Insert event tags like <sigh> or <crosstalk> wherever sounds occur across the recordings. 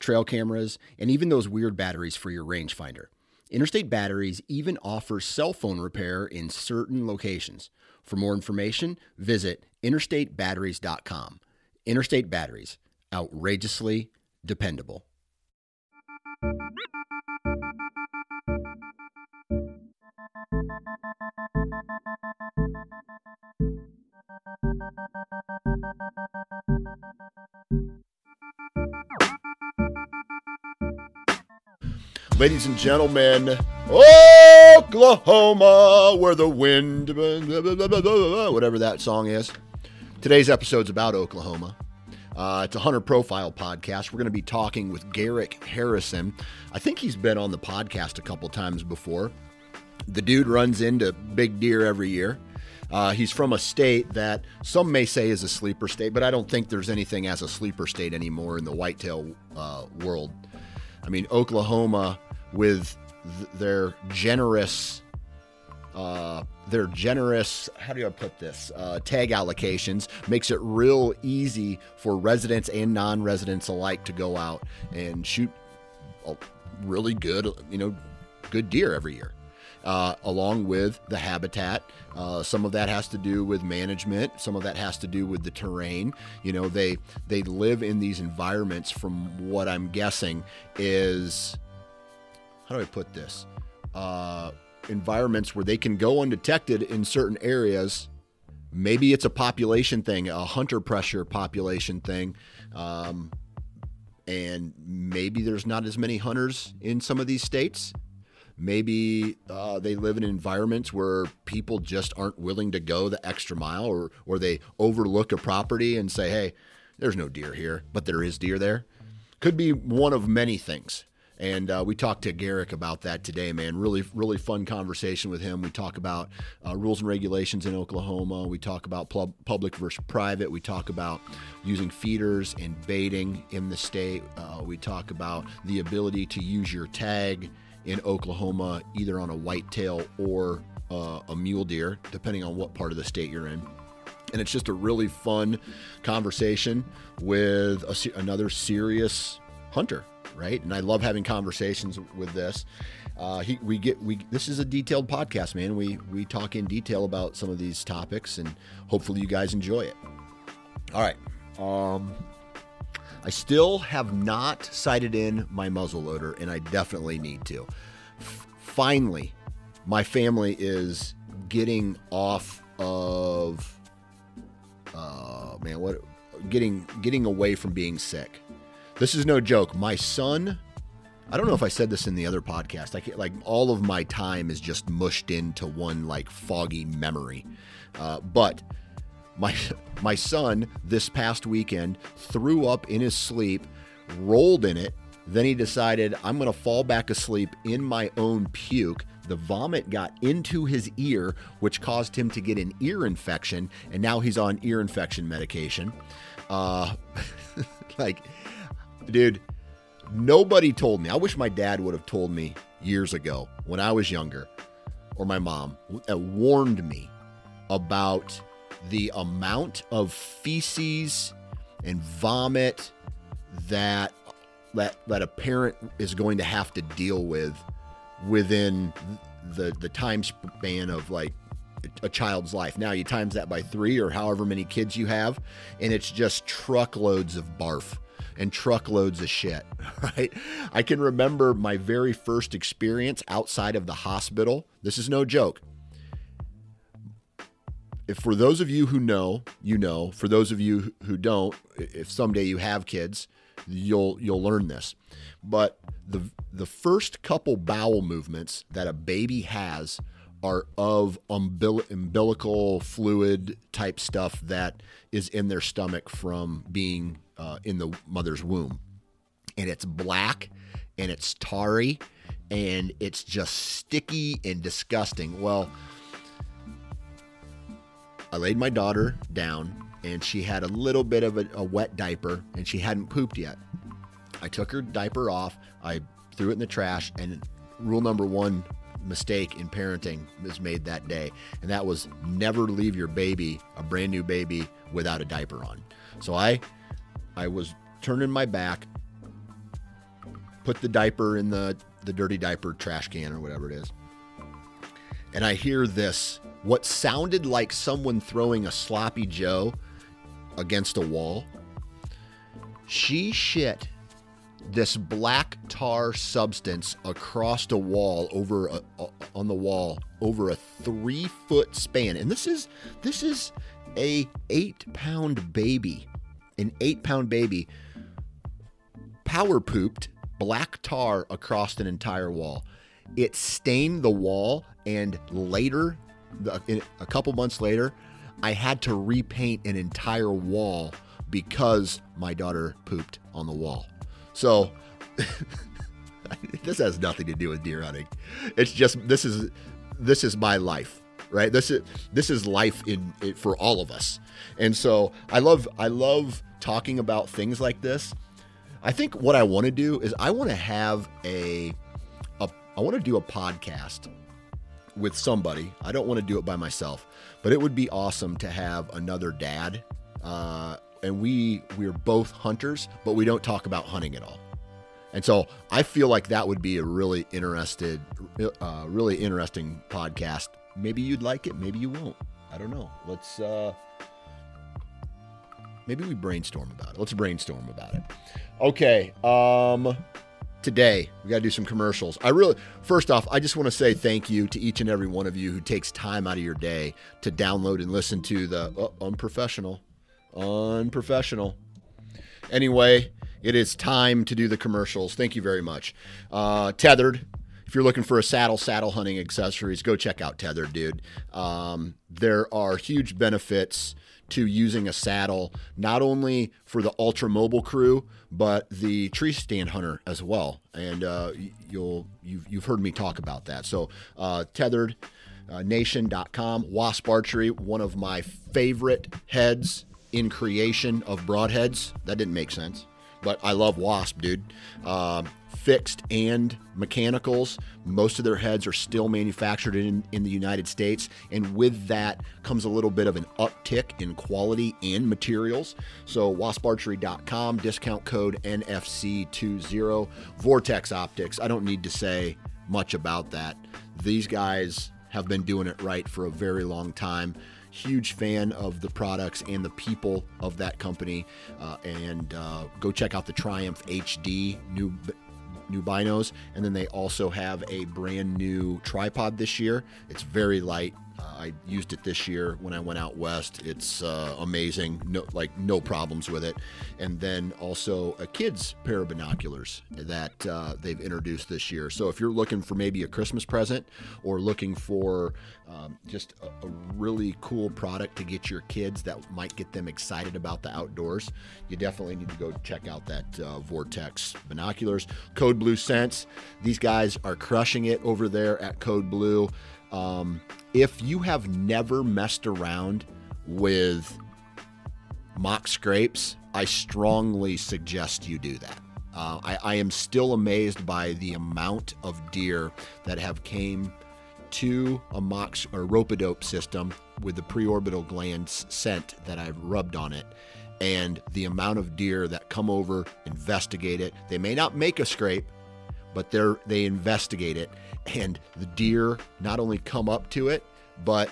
trail cameras, and even those weird batteries for your rangefinder. Interstate Batteries even offers cell phone repair in certain locations. For more information, visit interstatebatteries.com. Interstate Batteries, outrageously dependable. Ladies and gentlemen, Oklahoma, where the wind, whatever that song is. Today's episode's about Oklahoma. Uh, it's a hunter profile podcast. We're going to be talking with Garrick Harrison. I think he's been on the podcast a couple times before. The dude runs into big deer every year. Uh, he's from a state that some may say is a sleeper state, but I don't think there's anything as a sleeper state anymore in the whitetail uh, world. I mean, Oklahoma, with th- their generous, uh, their generous, how do I put this, uh, tag allocations, makes it real easy for residents and non-residents alike to go out and shoot a really good, you know, good deer every year uh, along with the habitat. Uh, some of that has to do with management. Some of that has to do with the terrain. You know, they they live in these environments. From what I'm guessing is, how do I put this? Uh, environments where they can go undetected in certain areas. Maybe it's a population thing, a hunter pressure population thing. Um, and maybe there's not as many hunters in some of these states Maybe uh, they live in environments where people just aren't willing to go the extra mile, or or they overlook a property and say, "Hey, there's no deer here," but there is deer there. Could be one of many things. And uh, we talked to Garrick about that today, man. Really, really fun conversation with him. We talk about uh, rules and regulations in Oklahoma. We talk about pub- public versus private. We talk about using feeders and baiting in the state. Uh, we talk about the ability to use your tag in Oklahoma, either on a whitetail or uh, a mule deer, depending on what part of the state you're in. And it's just a really fun conversation with a, another serious hunter, right? And I love having conversations with this. Uh, he, we get we this is a detailed podcast, man. We we talk in detail about some of these topics, and hopefully you guys enjoy it. All right. Um, I still have not sighted in my muzzle loader, and I definitely need to. F- finally, my family is getting off of, uh, man, what, getting getting away from being sick. This is no joke. My son, I don't know if I said this in the other podcast. I can't, like all of my time is just mushed into one like foggy memory, uh, but my my son this past weekend threw up in his sleep, rolled in it, then he decided I'm going to fall back asleep in my own puke. The vomit got into his ear, which caused him to get an ear infection, and now he's on ear infection medication. Uh, <laughs> like, dude, nobody told me. I wish my dad would have told me years ago when I was younger, or my mom uh, warned me about the amount of feces and vomit that that that a parent is going to have to deal with within the the time span of like a child's life. Now you times that by 3 or however many kids you have and it's just truckloads of barf and truckloads of shit, <laughs> right? I can remember my very first experience outside of the hospital. This is no joke if for those of you who know, you know. For those of you who don't, if someday you have kids, you'll you'll learn this. But the the first couple bowel movements that a baby has are of umbil- umbilical fluid type stuff that is in their stomach from being uh, in the mother's womb, and it's black and it's tarry and it's just sticky and disgusting. Well, I laid my daughter down and she had a little bit of a, a, wet diaper and she hadn't pooped yet. I took her diaper off, I threw it in the trash, and rule number one mistake in parenting was made that day, and that was never leave your baby, a brand new baby, without a diaper on. So I, I was turning my back, put the diaper in the the dirty diaper trash can or whatever it is, and I hear this what sounded like someone throwing a sloppy Joe against a wall. She shit this black tar substance across a wall over a, on the wall over a three foot span. And this is this is a eight pound baby an eight pound baby power pooped black tar across an entire wall it stained the wall and later a couple months later i had to repaint an entire wall because my daughter pooped on the wall so <laughs> this has nothing to do with deer hunting. It's just this is this is my life, right? This is this is life in, in for all of us. And so I love I love talking about things like this. I think what I want to do is I want to have a, a I want to do a podcast with somebody. I don't want to do it by myself, but it would be awesome to have another dad uh, and we we're both hunters, but we don't talk about hunting at all. And so I feel like that would be a really interested, uh, really interesting podcast. Maybe you'd like it, maybe you won't. I don't know. Let's uh, maybe we brainstorm about it. Let's brainstorm about it. Okay. Um, today we got to do some commercials. I really, first off, I just want to say thank you to each and every one of you who takes time out of your day to download and listen to the oh, unprofessional Unprofessional. Anyway, it is time to do the commercials. Thank you very much. Uh, tethered. If you're looking for a saddle, saddle hunting accessories, go check out Tethered, dude. Um, there are huge benefits to using a saddle, not only for the ultra mobile crew, but the tree stand hunter as well. And uh, you'll you've, you've heard me talk about that. So uh, tethered. Uh, nation.com wasp archery one of my favorite heads in creation of broadheads. That didn't make sense, but I love Wasp, dude. Uh, fixed and mechanicals. Most of their heads are still manufactured in, in the United States, and with that comes a little bit of an uptick in quality and materials. So, wasparchery.com, discount code NFC20, Vortex Optics. I don't need to say much about that. These guys have been doing it right for a very long time huge fan of the products and the people of that company. Uh, and uh, go check out the Triumph HD new new binos, and then they also have a brand new tripod this year. It's very light, I used it this year when I went out west. It's uh, amazing, no, like no problems with it. And then also a kids pair of binoculars that uh, they've introduced this year. So if you're looking for maybe a Christmas present or looking for um, just a, a, really cool product to get your kids that might get them excited about the outdoors, you definitely need to go check out that uh, Vortex binoculars. Code Blue Scents. These guys are crushing it over there at Code Blue. Um, if you have never messed around with mock scrapes, I strongly suggest you do that. Uh, I, I, am still amazed by the amount of deer that have came to a mock or rope-a-dope system with the preorbital glands scent that I've rubbed on it and the amount of deer that come over investigate it they may not make a scrape but they're they investigate it and the deer not only come up to it, but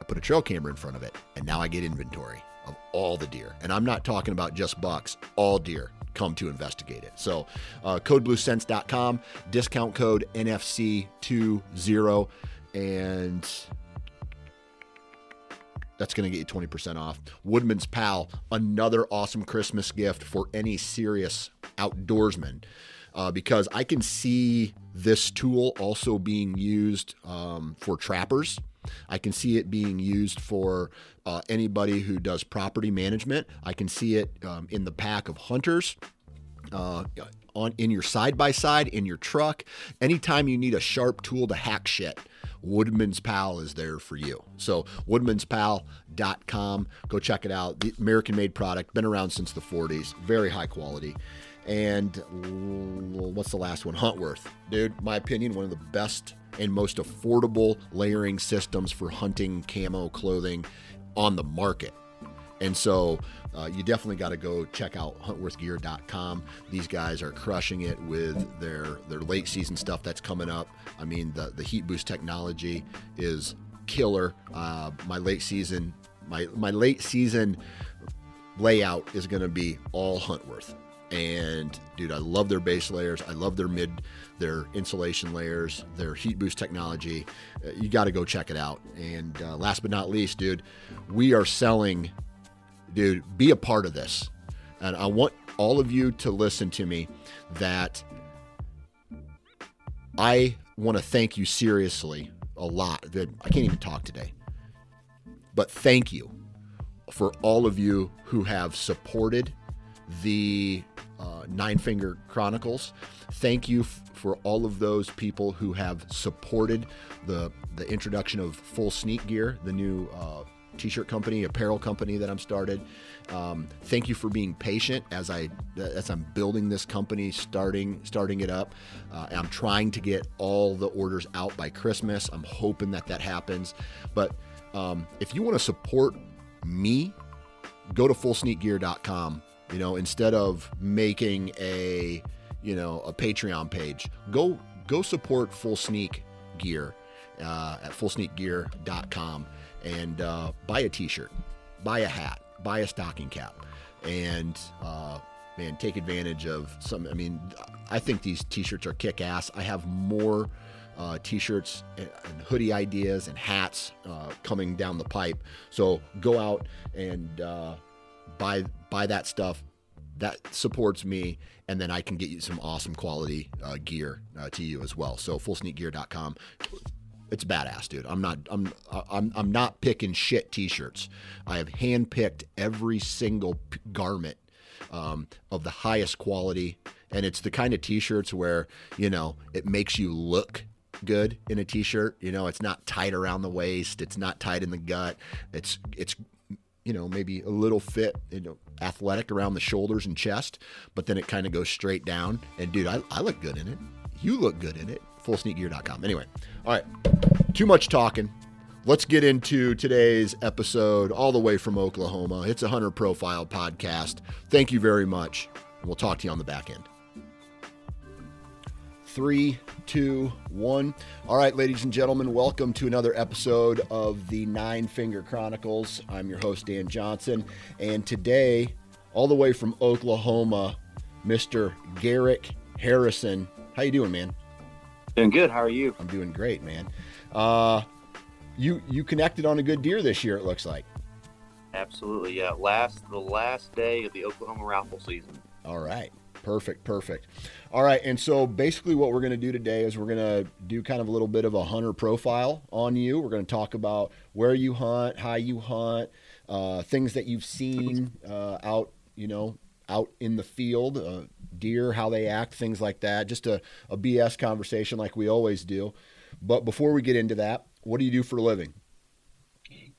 I put a trail camera in front of it, and now I get inventory of all the deer. And I'm not talking about just bucks, all deer come to investigate it. So, uh, codebluescents.com, discount code NFC20, and that's going to get you 20% off. Woodman's Pal, another awesome Christmas gift for any serious outdoorsman uh, because I can see this tool also being used um, for trappers. I can see it being used for uh, anybody who does property management. I can see it um, in the pack of hunters. Uh, on in your side by side, in your truck, anytime you need a sharp tool to hack shit. Woodman's Pal is there for you. So, woodmanspal.com. Go check it out. The American made product, been around since the 40s, very high quality. And what's the last one? Huntworth. Dude, my opinion, one of the best and most affordable layering systems for hunting camo clothing on the market. And so uh, you definitely got to go check out huntworthgear.com. These guys are crushing it with their their late season stuff that's coming up. I mean, the the heat boost technology is killer. Uh, my late season my my late season layout is going to be all Huntworth. And dude, I love their base layers. I love their mid, their insulation layers, their heat boost technology. Uh, you got to go check it out. And uh, last but not least, dude, we are selling dude, be a part of this. And I want all of you to listen to me that I want to thank you seriously a lot. That I can't even talk today. But thank you for all of you who have supported the uh, Nine Finger Chronicles. Thank you f- for all of those people who have supported the the introduction of Full Sneak Gear, the new uh, t-shirt company, apparel company that I'm started. Um, thank you for being patient as I as I'm building this company, starting starting it up. Uh, I'm trying to get all the orders out by Christmas. I'm hoping that that happens. But um, if you want to support me, go to fullsneakgear.com. You know, instead of making a you know a Patreon page, go go support Full Sneak Gear uh, at fullsneakgear.com and uh, buy a t-shirt, buy a hat, buy a stocking cap, and uh, man, take advantage of some. I mean, I think these t-shirts are kick-ass. I have more uh, t-shirts and, hoodie ideas and hats uh, coming down the pipe. So go out and uh, buy buy that stuff. That supports me, and then I can get you some awesome quality uh, gear uh, to you as well. So fullsneakgear.com it's badass, dude. I'm not I'm I'm I'm not picking shit t-shirts. I have handpicked every single p- garment um, of the highest quality, and it's the kind of t-shirts where you know it makes you look good in a t-shirt. You know, it's not tight around the waist. It's not tight in the gut. It's it's you know maybe a little fit you know athletic around the shoulders and chest but then it kind of goes straight down and dude I, I look good in it you look good in it fullsneakgear.com. Anyway, all right, too much talking. Let's get into today's episode all the way from Oklahoma. It's a Hunter Profile podcast. Thank you very much. We'll talk to you on the back end. Three, two, one. All right, ladies and gentlemen, welcome to another episode of the Nine Finger Chronicles. I'm your host, Dan Johnson. And today, all the way from Oklahoma, Mr. Garrick Harrison. How you doing, man? Doing good. How are you? I'm doing great, man. Uh, you you connected on a good deer this year. It looks like. Absolutely, yeah. Last the last day of the Oklahoma raffle season. All right. Perfect, perfect. All right, and so basically, what we're going to do today is we're going to do kind of a little bit of a hunter profile on you. We're going to talk about where you hunt, how you hunt, uh, things that you've seen uh, out, you know, out in the field, uh, deer, how they act, things like that. Just a, a BS conversation like we always do. But before we get into that, what do you do for a living?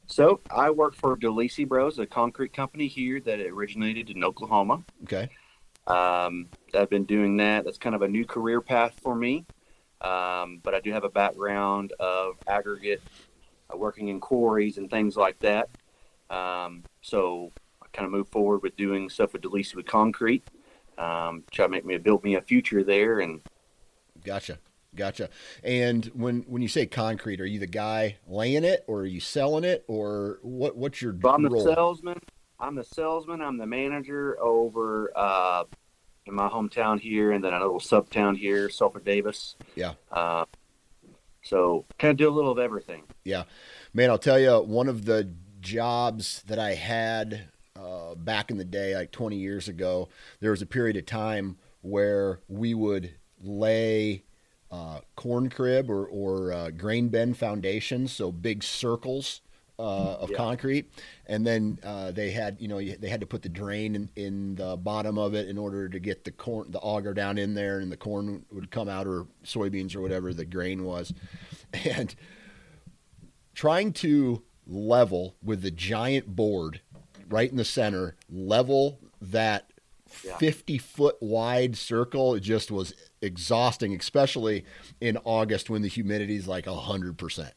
So I work for Dolese Bros, a concrete company here that originated in Oklahoma. Okay. Um, I've been doing that. That's kind of a new career path for me. Um, but I do have a background of aggregate, uh, working in quarries and things like that. Um, so I kind of moved forward with doing stuff with Dolese with concrete. Um, try to make me build me a future there. And gotcha, gotcha. And when when you say concrete, are you the guy laying it, or are you selling it, or what? What's your I'm role? the salesman. I'm the salesman. I'm the manager over uh, in my hometown here, and then a little sub town here, Sulphur Davis. Yeah. Uh, so kind of do a little of everything. Yeah, man. I'll tell you, one of the jobs that I had uh, back in the day, like 20 years ago, there was a period of time where we would lay uh, corn crib or, or uh, grain bin foundations, so big circles uh, of Yeah. concrete, and then uh, they had you know they had to put the drain in, in the bottom of it in order to get the corn the auger down in there, and the corn would come out or soybeans or whatever the grain was, <laughs> and trying to level with the giant board right in the center, level that Yeah. 50 foot wide circle, it just was exhausting, especially in August when the humidity is like 100%.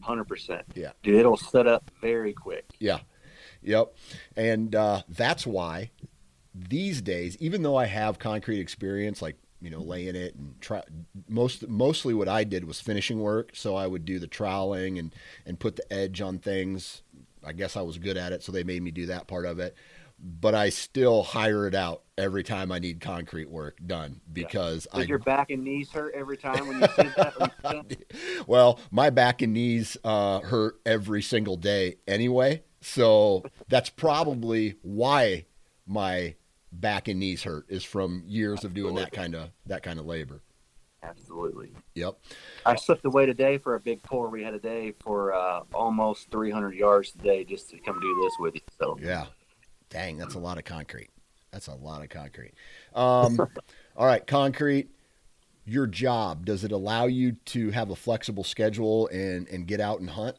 Hundred percent. Yeah. Dude, it'll set up very quick. Yeah. Yep. And uh, that's why these days, even though I have concrete experience, like you know, laying it and try most mostly what I did was finishing work. So I would do the troweling and and put the edge on things. I guess I was good at it, so they made me do that part of it. But I still hire it out every time I need concrete work done because Does I your back and knees hurt every time when you said that? Or you <laughs> said that? well, my back and knees uh, hurt every single day anyway. So that's probably why my back and knees hurt is from years of doing that kind of that kind of labor. Absolutely. Yep. I slipped away today for a big pour we had today for uh, almost 300 yards today just to come do this with you. So Yeah. Dang, that's a lot of concrete. That's a lot of concrete. Um, <laughs> all right, concrete. Your job does it allow you to have a flexible schedule and and get out and hunt?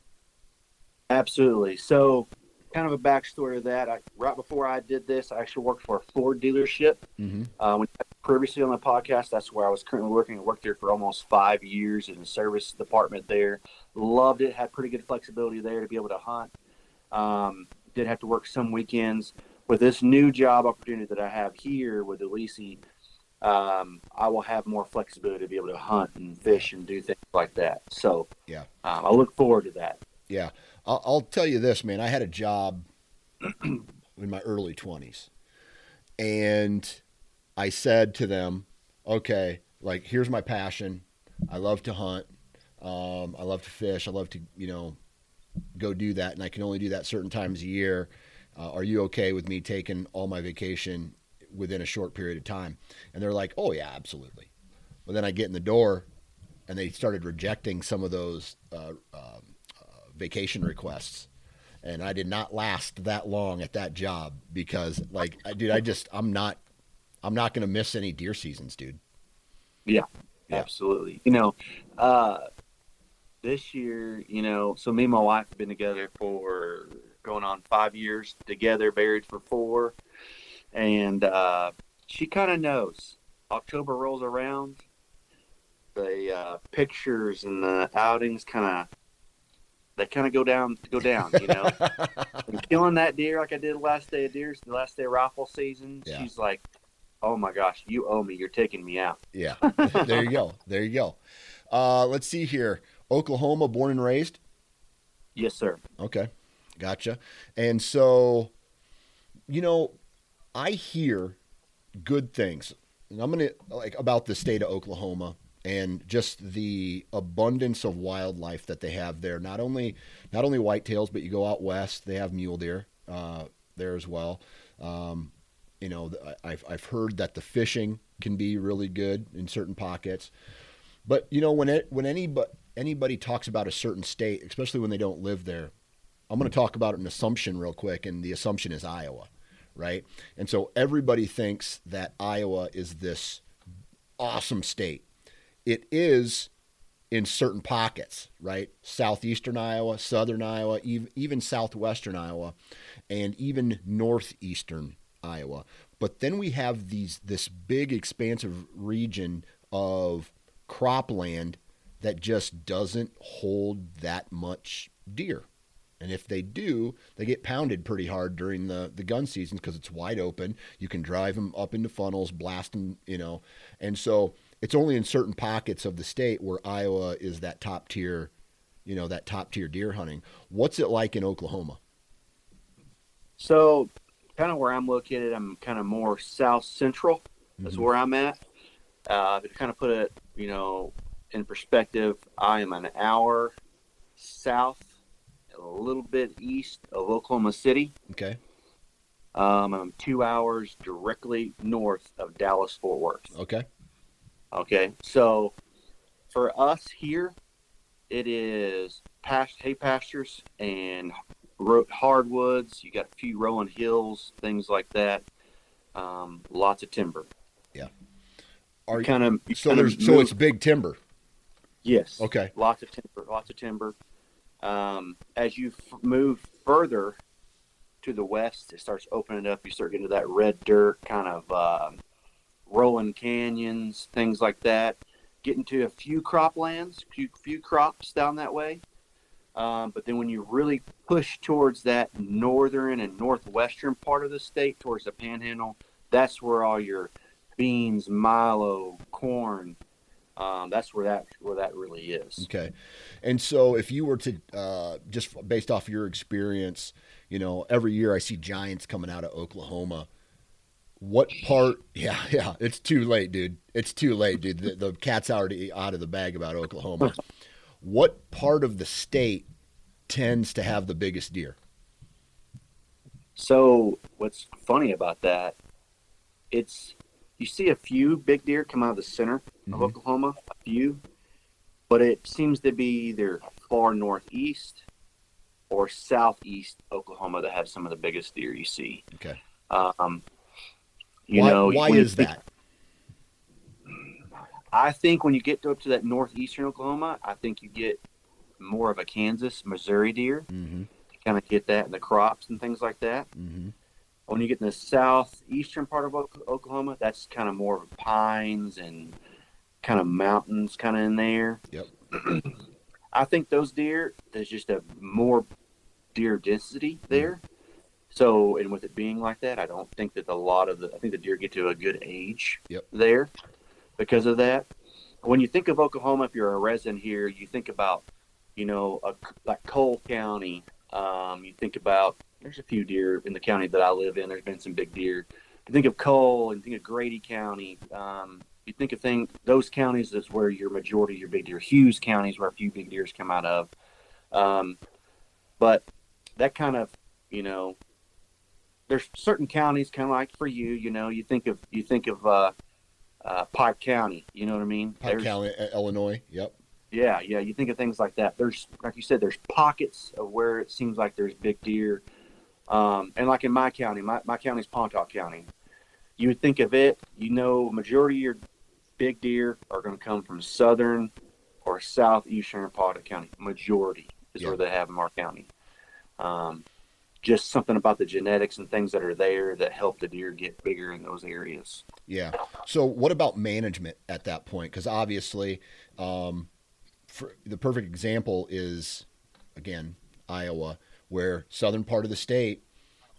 absolutely. So kind of a backstory of that. I, right before I did this, I actually worked for a Ford dealership. Mm-hmm. Uh, when previously on the podcast, that's where I was currently working. I worked there for almost five years in the service department there. Loved it. Had pretty good flexibility there to be able to hunt. Um, did have to work some weekends. With this new job opportunity that I have here with Dolese, um, I will have more flexibility to be able to hunt and fish and do things like that. So, Yeah. um, I look forward to that. Yeah, I'll, I'll tell you this, man. I had a job <clears throat> in my early twenties, and I said to them, "Okay, like here's my passion. I love to hunt. Um, I love to fish. I love to, you know, go do that, and I can only do that certain times a year. Uh, are you okay with me taking all my vacation within a short period of time?" And they're like, "Oh yeah, absolutely." Well, then I get in the door, and they started rejecting some of those. Uh, um, vacation requests and I did not last that long at that job because like I dude I just I'm not I'm not going to miss any deer seasons dude. Yeah. Absolutely. You know, uh, this year, you know, so me and my wife have been together for going on five years together, married for four. And uh, she kind of knows. October rolls around, the uh, pictures and the outings kind of they kind of go down go down you know <laughs> and killing that deer like i did last day of deer the last day of rifle season Yeah. she's like oh my gosh you owe me you're taking me out Yeah. there you go. There you go. Uh let's see here. Oklahoma born and raised? yes sir Okay. Gotcha. And so, you know, I hear good things. And I'm going to like about the state of Oklahoma and just the abundance of wildlife that they have there. Not only not only whitetails, but you go out west, they have mule deer uh, there as well. Um, you know, I- I've I've heard that the fishing can be really good in certain pockets. But you know, when it, when anybody anybody talks about a certain state, especially when they don't live there, I'm going to talk about an assumption real quick, and the assumption is Iowa, right? And so everybody thinks that Iowa is this awesome state. It is in certain pockets, right? Southeastern Iowa, southern Iowa, even, southwestern Iowa, and even northeastern Iowa. But then we have these this big expansive region of cropland that just doesn't hold that much deer. And if they do, they get pounded pretty hard during the, the gun season because it's wide open. You can drive them up into funnels, blast them, you know. And so it's only in certain pockets of the state where Iowa is that top tier, you know, that top tier deer hunting. What's it like in Oklahoma? So, kind of where I'm located, I'm kind of more south central. That's Mhm. where I'm at. Uh, to kind of put it, you know, in perspective, I am an hour south, a little bit east of Oklahoma City. Okay. Um, I'm two hours directly north of Dallas Fort Worth. Okay. Okay, so for us here, it is past hay pastures and hardwoods. You got a few rolling hills, things like that. Um, lots of timber. Yeah. Are Kind of so there's so it's big timber. Yes. Okay. Lots of timber. Lots of timber. Um, as you f- move further to the west, it starts opening up. You start getting to that red dirt kind of um, rolling canyons, things like that. Getting to a few croplands, few few crops down that way. Um, but then when you really push towards that northern and northwestern part of the state, towards the panhandle, that's where all your beans, milo, corn. Um, that's where that where that really is. Okay. And so if you were to uh, just based off your experience, you know, every year I see giants coming out of Oklahoma. What part? <laughs> Yeah, yeah. It's too late, dude. It's too late, dude. The, the cat's already out of the bag about Oklahoma. <laughs> what part of the state tends to have the biggest deer? So what's funny about that? It's you see a few big deer come out of the center Mhm. of Oklahoma, a few, but it seems to be either far northeast or southeast Oklahoma that have some of the biggest deer you see. Okay. Um, you why know, why is think- that? I think when you get up to that northeastern Oklahoma, I think you get more of a Kansas, Missouri deer. Mm-hmm. Kind of get that in the crops and things like that. Mm-hmm. When you get in the southeastern part of Oklahoma, that's kind of more of pines and kind of mountains kind of in there. Yep. <clears throat> I think those deer, there's just a more deer density there. So, and with it being like that, I don't think that a lot of the, I think the deer get to a good age Yep. there because of that. When you think of Oklahoma, if you're a resident here, you think about, you know, a, like Coal County. Um, you think about there's a few deer in the county that I live in. There's been some big deer. You think of Coal and think of Grady County. Um, you think of thing those counties is where your majority of your big deer. Hughes County is where a few big deers come out of. Um, but that kind of you know, there's certain counties kind of like for you. You know, you think of you think of uh, uh, Pike County. You know what I mean? Pike There's- County, Illinois. Yep. yeah, yeah. You think of things like that. There's, like you said, there's pockets of where it seems like there's big deer. Um, and like in my county, my, my county's Pontotoc County. You would think of it, you know, majority of your big deer are going to come from southern or southeastern Pontotoc County. Majority is Yeah. where they have in our county. Um, just something about the genetics and things that are there that help the deer get bigger in those areas. Yeah. So, what about management at that point? Because obviously, um, the perfect example is again Iowa, where southern part of the state,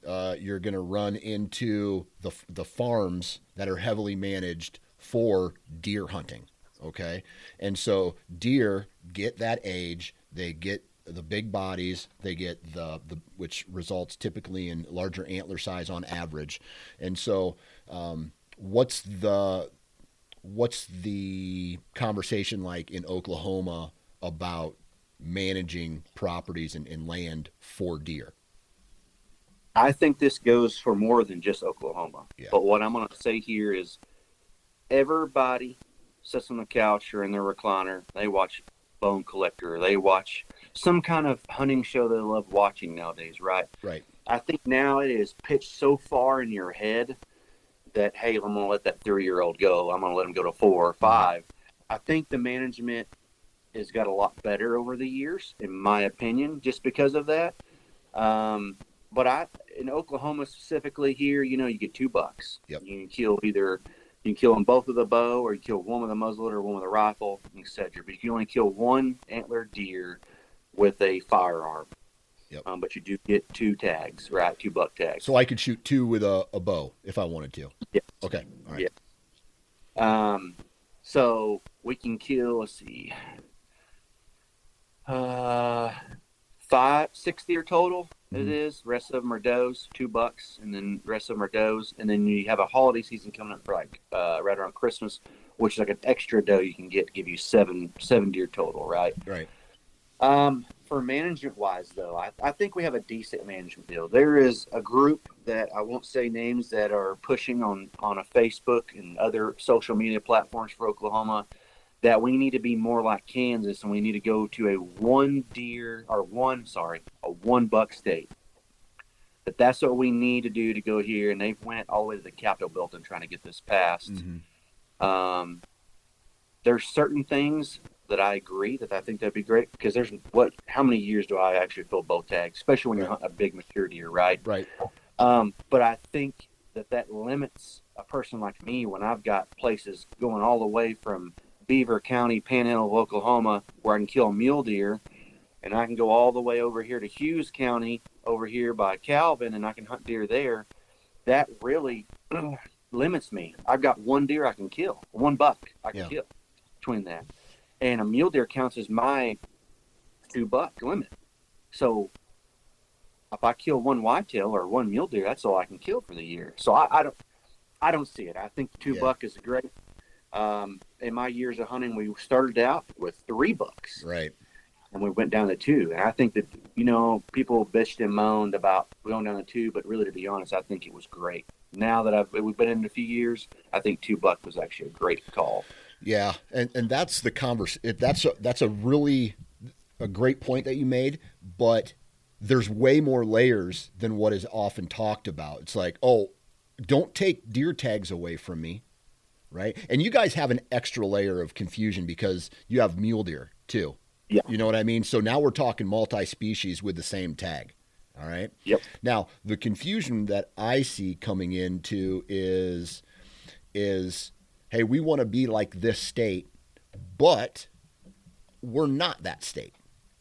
uh, you're going to run into the the farms that are heavily managed for deer hunting. Okay, and so deer get that age, they get the big bodies, they get the the which results typically in larger antler size on average, and so. Um, what's the what's the conversation like in Oklahoma about managing properties and, and land for deer? I think this goes for more than just Oklahoma. Yeah. But what I'm going to say here is everybody sits on the couch or in their recliner. They watch Bone Collector. They watch some kind of hunting show they love watching nowadays, right? Right. I think now it is pitched so far in your head that, hey, I'm going to let that three year old go. I'm going to let him go to four or mm-hmm. 5 I think the management has got a lot better over the years, in my opinion, just because of that. Um, but I, in Oklahoma specifically here, you know, you get two bucks. Yep. You can kill either, you can kill them both with a bow, or you kill one with a muzzleloader, or one with a rifle, etc. But you can only kill one antler deer with a firearm. Yep. Um, but you do get two tags, right? Two buck tags. So I could shoot two with a, a bow if I wanted to. Yes. Okay. All right. Yeah. Um, so we can kill. Let's see. Uh, five, six deer total. It Mhm. is. Rest of them are does, two bucks, and then rest of them are does. And then you have a holiday season coming up for like uh, right around Christmas, which is like an extra doe you can get to give you seven seven deer total, right? Right. Um, for management wise, though, I, I think we have a decent management deal. There is a group that I won't say names that are pushing on on a Facebook and other social media platforms for Oklahoma that we need to be more like Kansas and we need to go to a one deer or one sorry a one buck state. That that's what we need to do to go here, and they've went all the way to the Capitol building trying to get this passed. Mm-hmm. Um, there's certain things that I agree that I think that'd be great because there's what how many years do I actually fill bow tags, especially when you're hunting a big mature deer, right? Right. Um, but I think that that limits a person like me when I've got places going all the way from Beaver County, Panhandle of Oklahoma, where I can kill mule deer, and I can go all the way over here to Hughes County, over here by Calvin, and I can hunt deer there. That really <clears throat> limits me. I've got one deer I can kill, one buck I can Yeah. kill between that, and a mule deer counts as my two buck limit. So if I kill one whitetail or one mule deer, that's all I can kill for the year. So I, I don't, I don't see it. I think two Yeah. buck is a great. Um, in my years of hunting, we started out with three bucks Right. and we went down to two. And I think that you know people bitched and moaned about going down to two, but really, to be honest, I think it was great. Now that I've we've been in a few years, I think two buck was actually a great call. Yeah, and and that's the converse. That's a, that's a really a great point that you made, but there's way more layers than what is often talked about. It's like, oh, don't take deer tags away from me, right? And you guys have an extra layer of confusion because you have mule deer too. Yeah. You know what I mean? So now we're talking multi-species with the same tag. All right. Yep. Now, the confusion that I see coming into is is hey, we want to be like this state, but we're not that state,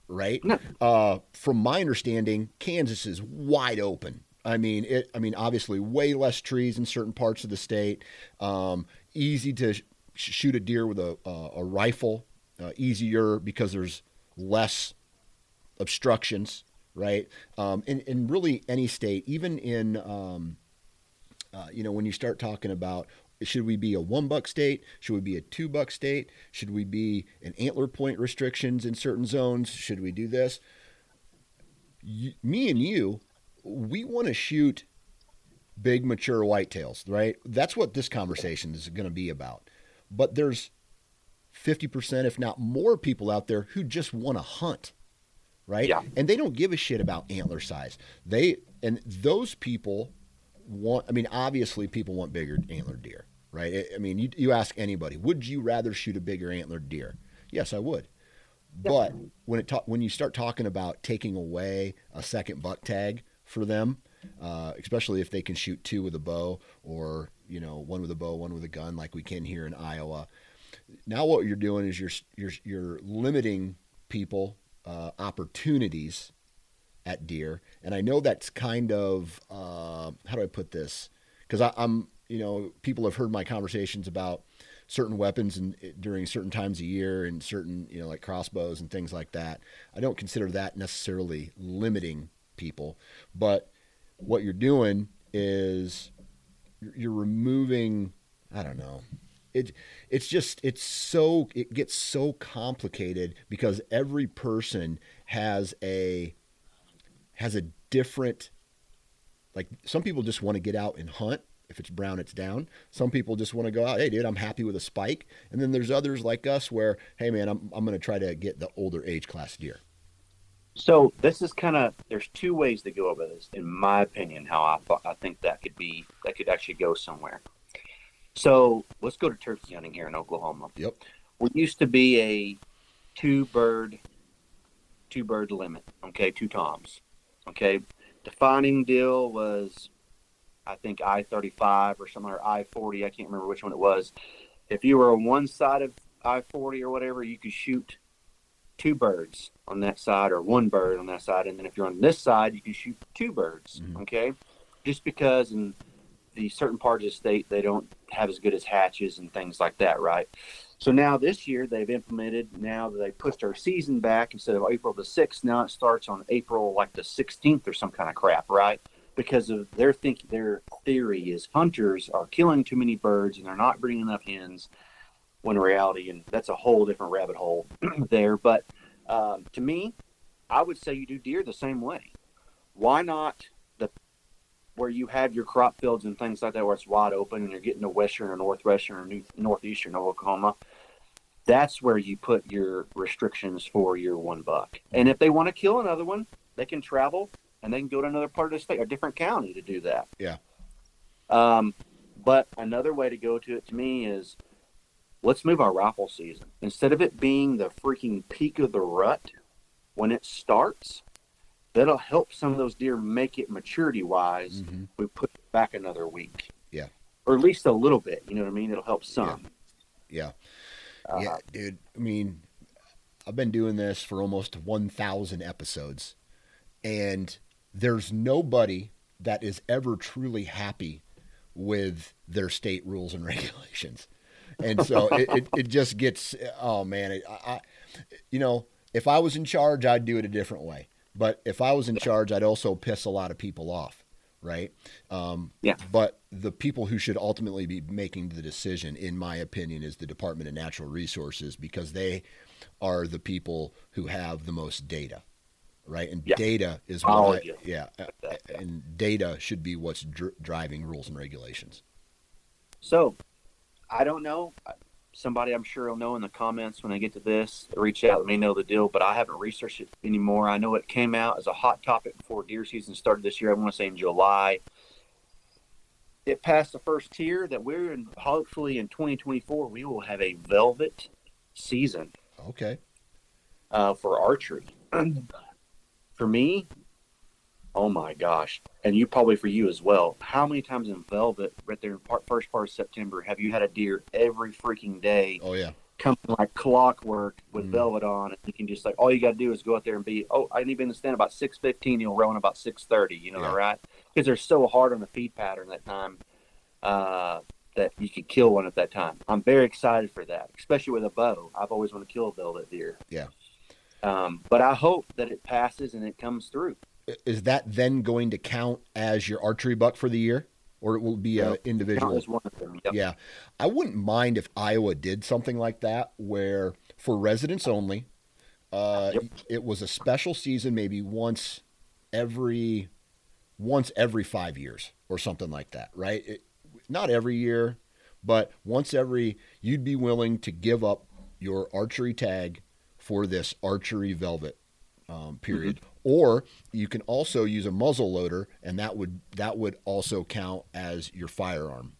right? No. Uh, from my understanding, Kansas is wide open. I mean, it. I mean, obviously, way less trees in certain parts of the state. Um, easy to sh- shoot a deer with a uh, a rifle. Uh, easier because there's less obstructions, right? Um, in, in really any state, even in, um, uh, you know, when you start talking about should we be a one buck state? Should we be a two buck state? Should we be an antler point restrictions in certain zones? Should we do this? You, me and you, we want to shoot big mature whitetails, right? That's what this conversation is going to be about. But there's 50%, if not more, people out there who just want to hunt, right? Yeah. And they don't give a shit about antler size. They and those people want. I mean, obviously, people want bigger antler deer, right? I- mean, you you ask anybody, would you rather shoot a bigger antler deer? Yes, I would. But when it ta- when you start talking about taking away a second buck tag for them, uh, especially if they can shoot two with a bow or you know one with a bow, one with a gun, like we can here in Iowa. Now what you're doing is you're you're you're limiting people uh, opportunities at deer, and I know that's kind of uh, how do I put this? Because I'm you know people have heard my conversations about certain weapons and during certain times of year and certain you know like crossbows and things like that. I don't consider that necessarily limiting people, but what you're doing is you're- removing I don't know. It it's just it's so it gets so complicated because every person has a has a different like some people just want to get out and hunt. If it's brown it's down. Some people just want to go out hey dude i'm happy with a spike. And then there's others like us where hey man i'm, I'm going to try to get the older age class deer So this is kind of there's two ways to go over this, in my opinion. How I thought I think that could be that could actually go somewhere. So let's go to turkey hunting here in Oklahoma. yep We used to be a two bird, two bird limit. Okay, two toms. Okay, defining deal was, I think I thirty five or something or I forty. I can't remember which one it was. If you were on one side of I forty or whatever, you could shoot two birds on that side or one bird on that side, and then if you're on this side, you can shoot two birds. Mhm. Okay, just because in the certain parts of the state they don't have as good as hatches and things like that, right? So now this year they've implemented now that they pushed our season back instead of April the sixth. Now it starts on April like the sixteenth or some kind of crap, right? Because of their think their theory is hunters are killing too many birds and they're not bringing enough hens. When reality, and that's a whole different rabbit hole <clears throat> there. But um, to me, I would say you do deer the same way. Why not the where you have your crop fields and things like that, where it's wide open and you're getting to western or northwestern or new, northeastern Oklahoma? that's where you put your restrictions for your one buck. And if they want to kill another one, they can travel and they can go to another part of the state, a different county to do that. Yeah. Um, but another way to go to it to me is let's move our rifle season. Instead of it being the freaking peak of the rut when it starts, that'll help some of those deer make it maturity wise. Mhm. We put it back another week. Yeah. Or at least a little bit. You know what I mean? It'll help some. Yeah. Uh, yeah, dude. I mean, I've been doing this for almost 1,000 episodes, and there's nobody that is ever truly happy with their state rules and <laughs> regulations. And so it, it, it just gets, oh man, it, I, I, you know, if I was in charge, I'd do it a different way. But if I was in charge, I'd also piss a lot of people off, right? Um, Yeah. But the people who should ultimately be making the decision, in my opinion, is the Department of Natural Resources because they are the people who have the most data, right? And Yeah. data is what I, yeah, yeah. and data should be what's dr- driving rules and regulations. So, I don't know. Somebody I'm sure will know in the comments when they get to this. Reach out, let me know the deal. But I haven't researched it anymore. I know it came out as a hot topic before deer season started this year. I want to say in July. It passed the first tier that we're in. Hopefully in 2024 we will have a velvet season Okay. uh, for archery. <clears throat> for me, oh my gosh, and you probably for you as well. How many times in velvet, right there in part, first part of September, have you had a deer every freaking day Oh yeah. coming like clockwork with Mhm. velvet on? And you can just like all you got to do is go out there and be. Oh, I need to be in the stand about six fifteen. You'll run about six thirty. You know, Yeah. right? Because they're so hard on the feed pattern that time. Uh, that you could kill one at that time. I'm very excited for that, especially with a bow. I've always wanted to kill a velvet deer. Yeah. Um, but I hope that it passes and it comes through. Is that then going to count as your archery buck for the year, or it will be a Yeah. individual? Count as one of them. Yep. Yeah, I wouldn't mind if Iowa did something like that, where for residents only, uh, Yep. it was a special season, maybe once every once every five years or something like that, right? It, not every year, but once every, you'd be willing to give up your archery tag for this archery velvet um, period. Or you can also use a muzzle loader, and that would that would also count as your firearm.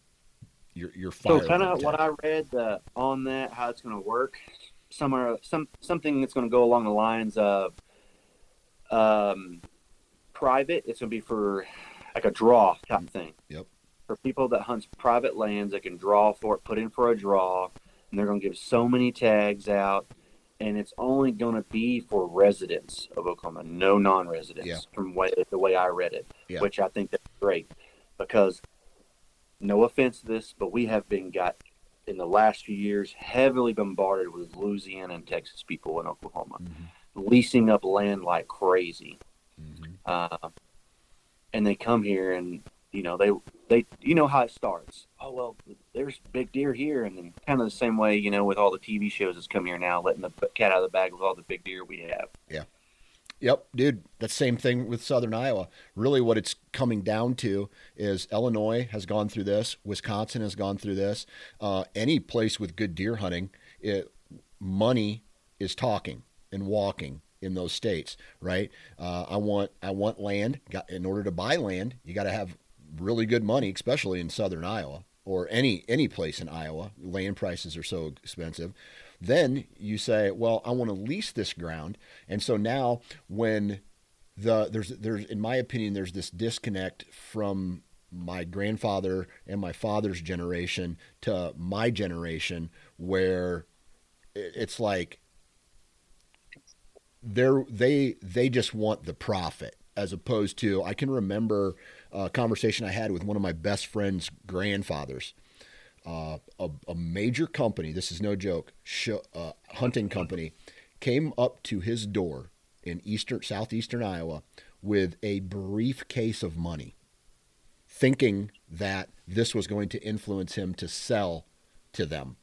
Your your So kind of what I read uh, on that, how it's going to work, somewhere, some something that's going to go along the lines of um, private. It's going to be for like a draw type thing. Yep. For people that hunts private lands, they can draw for it, put in for a draw, and they're going to give so many tags out, and it's only going to be for residents of Oklahoma, no non-residents. Yeah. From way, the way I read it, Yeah. which I think that's great, because no offense to this, but we have been got in the last few years heavily bombarded with Louisiana and Texas people in Oklahoma, Mhm, leasing up land like crazy. mhm. Uh, and they come here and you know they they you know how it starts. Oh well, there's big deer here, and then kind of the same way you know with all the TV shows that's come here now, letting the cat out of the bag with all the big deer we have. Yeah. Yep, dude. That same thing with Southern Iowa. Really, what it's coming down to is Illinois has gone through this. Wisconsin has gone through this. Uh, any place with good deer hunting, it, money is talking and walking in those states, right? Uh, I want I want land. Got in order to buy land, you got to have really good money, especially in Southern Iowa or any any place in Iowa. Land prices are so expensive. Then you say, well, I want to lease this ground, and so now when the there's there's in my opinion there's this disconnect from my grandfather and my father's generation to my generation where it's like they're they they just want the profit as opposed to I can remember a conversation I had with one of my best friend's grandfathers. Uh, a, a major company this is no joke sh- uh, hunting company came up to his door in eastern southeastern Iowa with a briefcase of money thinking that this was going to influence him to sell to them.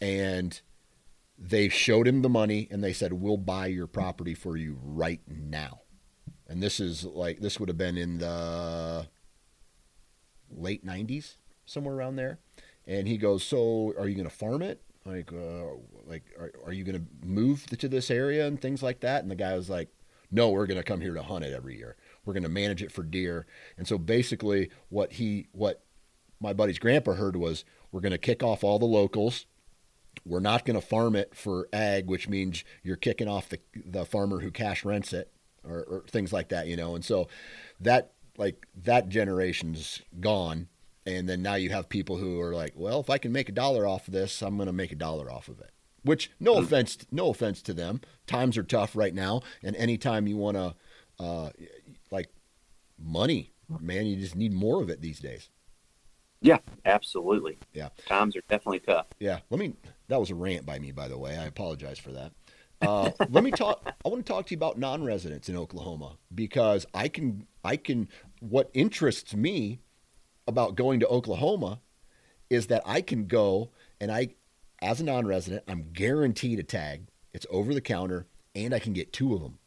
And they showed him the money and they said we'll buy your property for you right now and this is like this would have been in the late 90s somewhere around there and he goes so are you going to farm it like, uh, like, are, are you going to move to this area and things like that? And the guy was like, no, we're going to come here to hunt it every year. We're going to manage it for deer. And so basically, what he, what my buddy's grandpa heard was, we're going to kick off all the locals. We're not going to farm it for ag, which means you're kicking off the the farmer who cash rents it or, or things like that, you know. And so that like that generation's gone. And then now you have people who are like well if i can make a dollar off of this i'm going to make a dollar off of it. Which no mm. offense no offense to them. Times are tough right now. And anytime you want to uh, like money man you just need more of it these days. Yeah absolutely. Yeah. Times are definitely tough. Yeah. Let me that was a rant by me by the way. I apologize for that uh, let me talk. I want to talk to you about non-residents in Oklahoma because I can, I can. What interests me about going to Oklahoma is that I can go and I, as a non-resident, I'm guaranteed a tag. It's over the counter, and I can get two of them,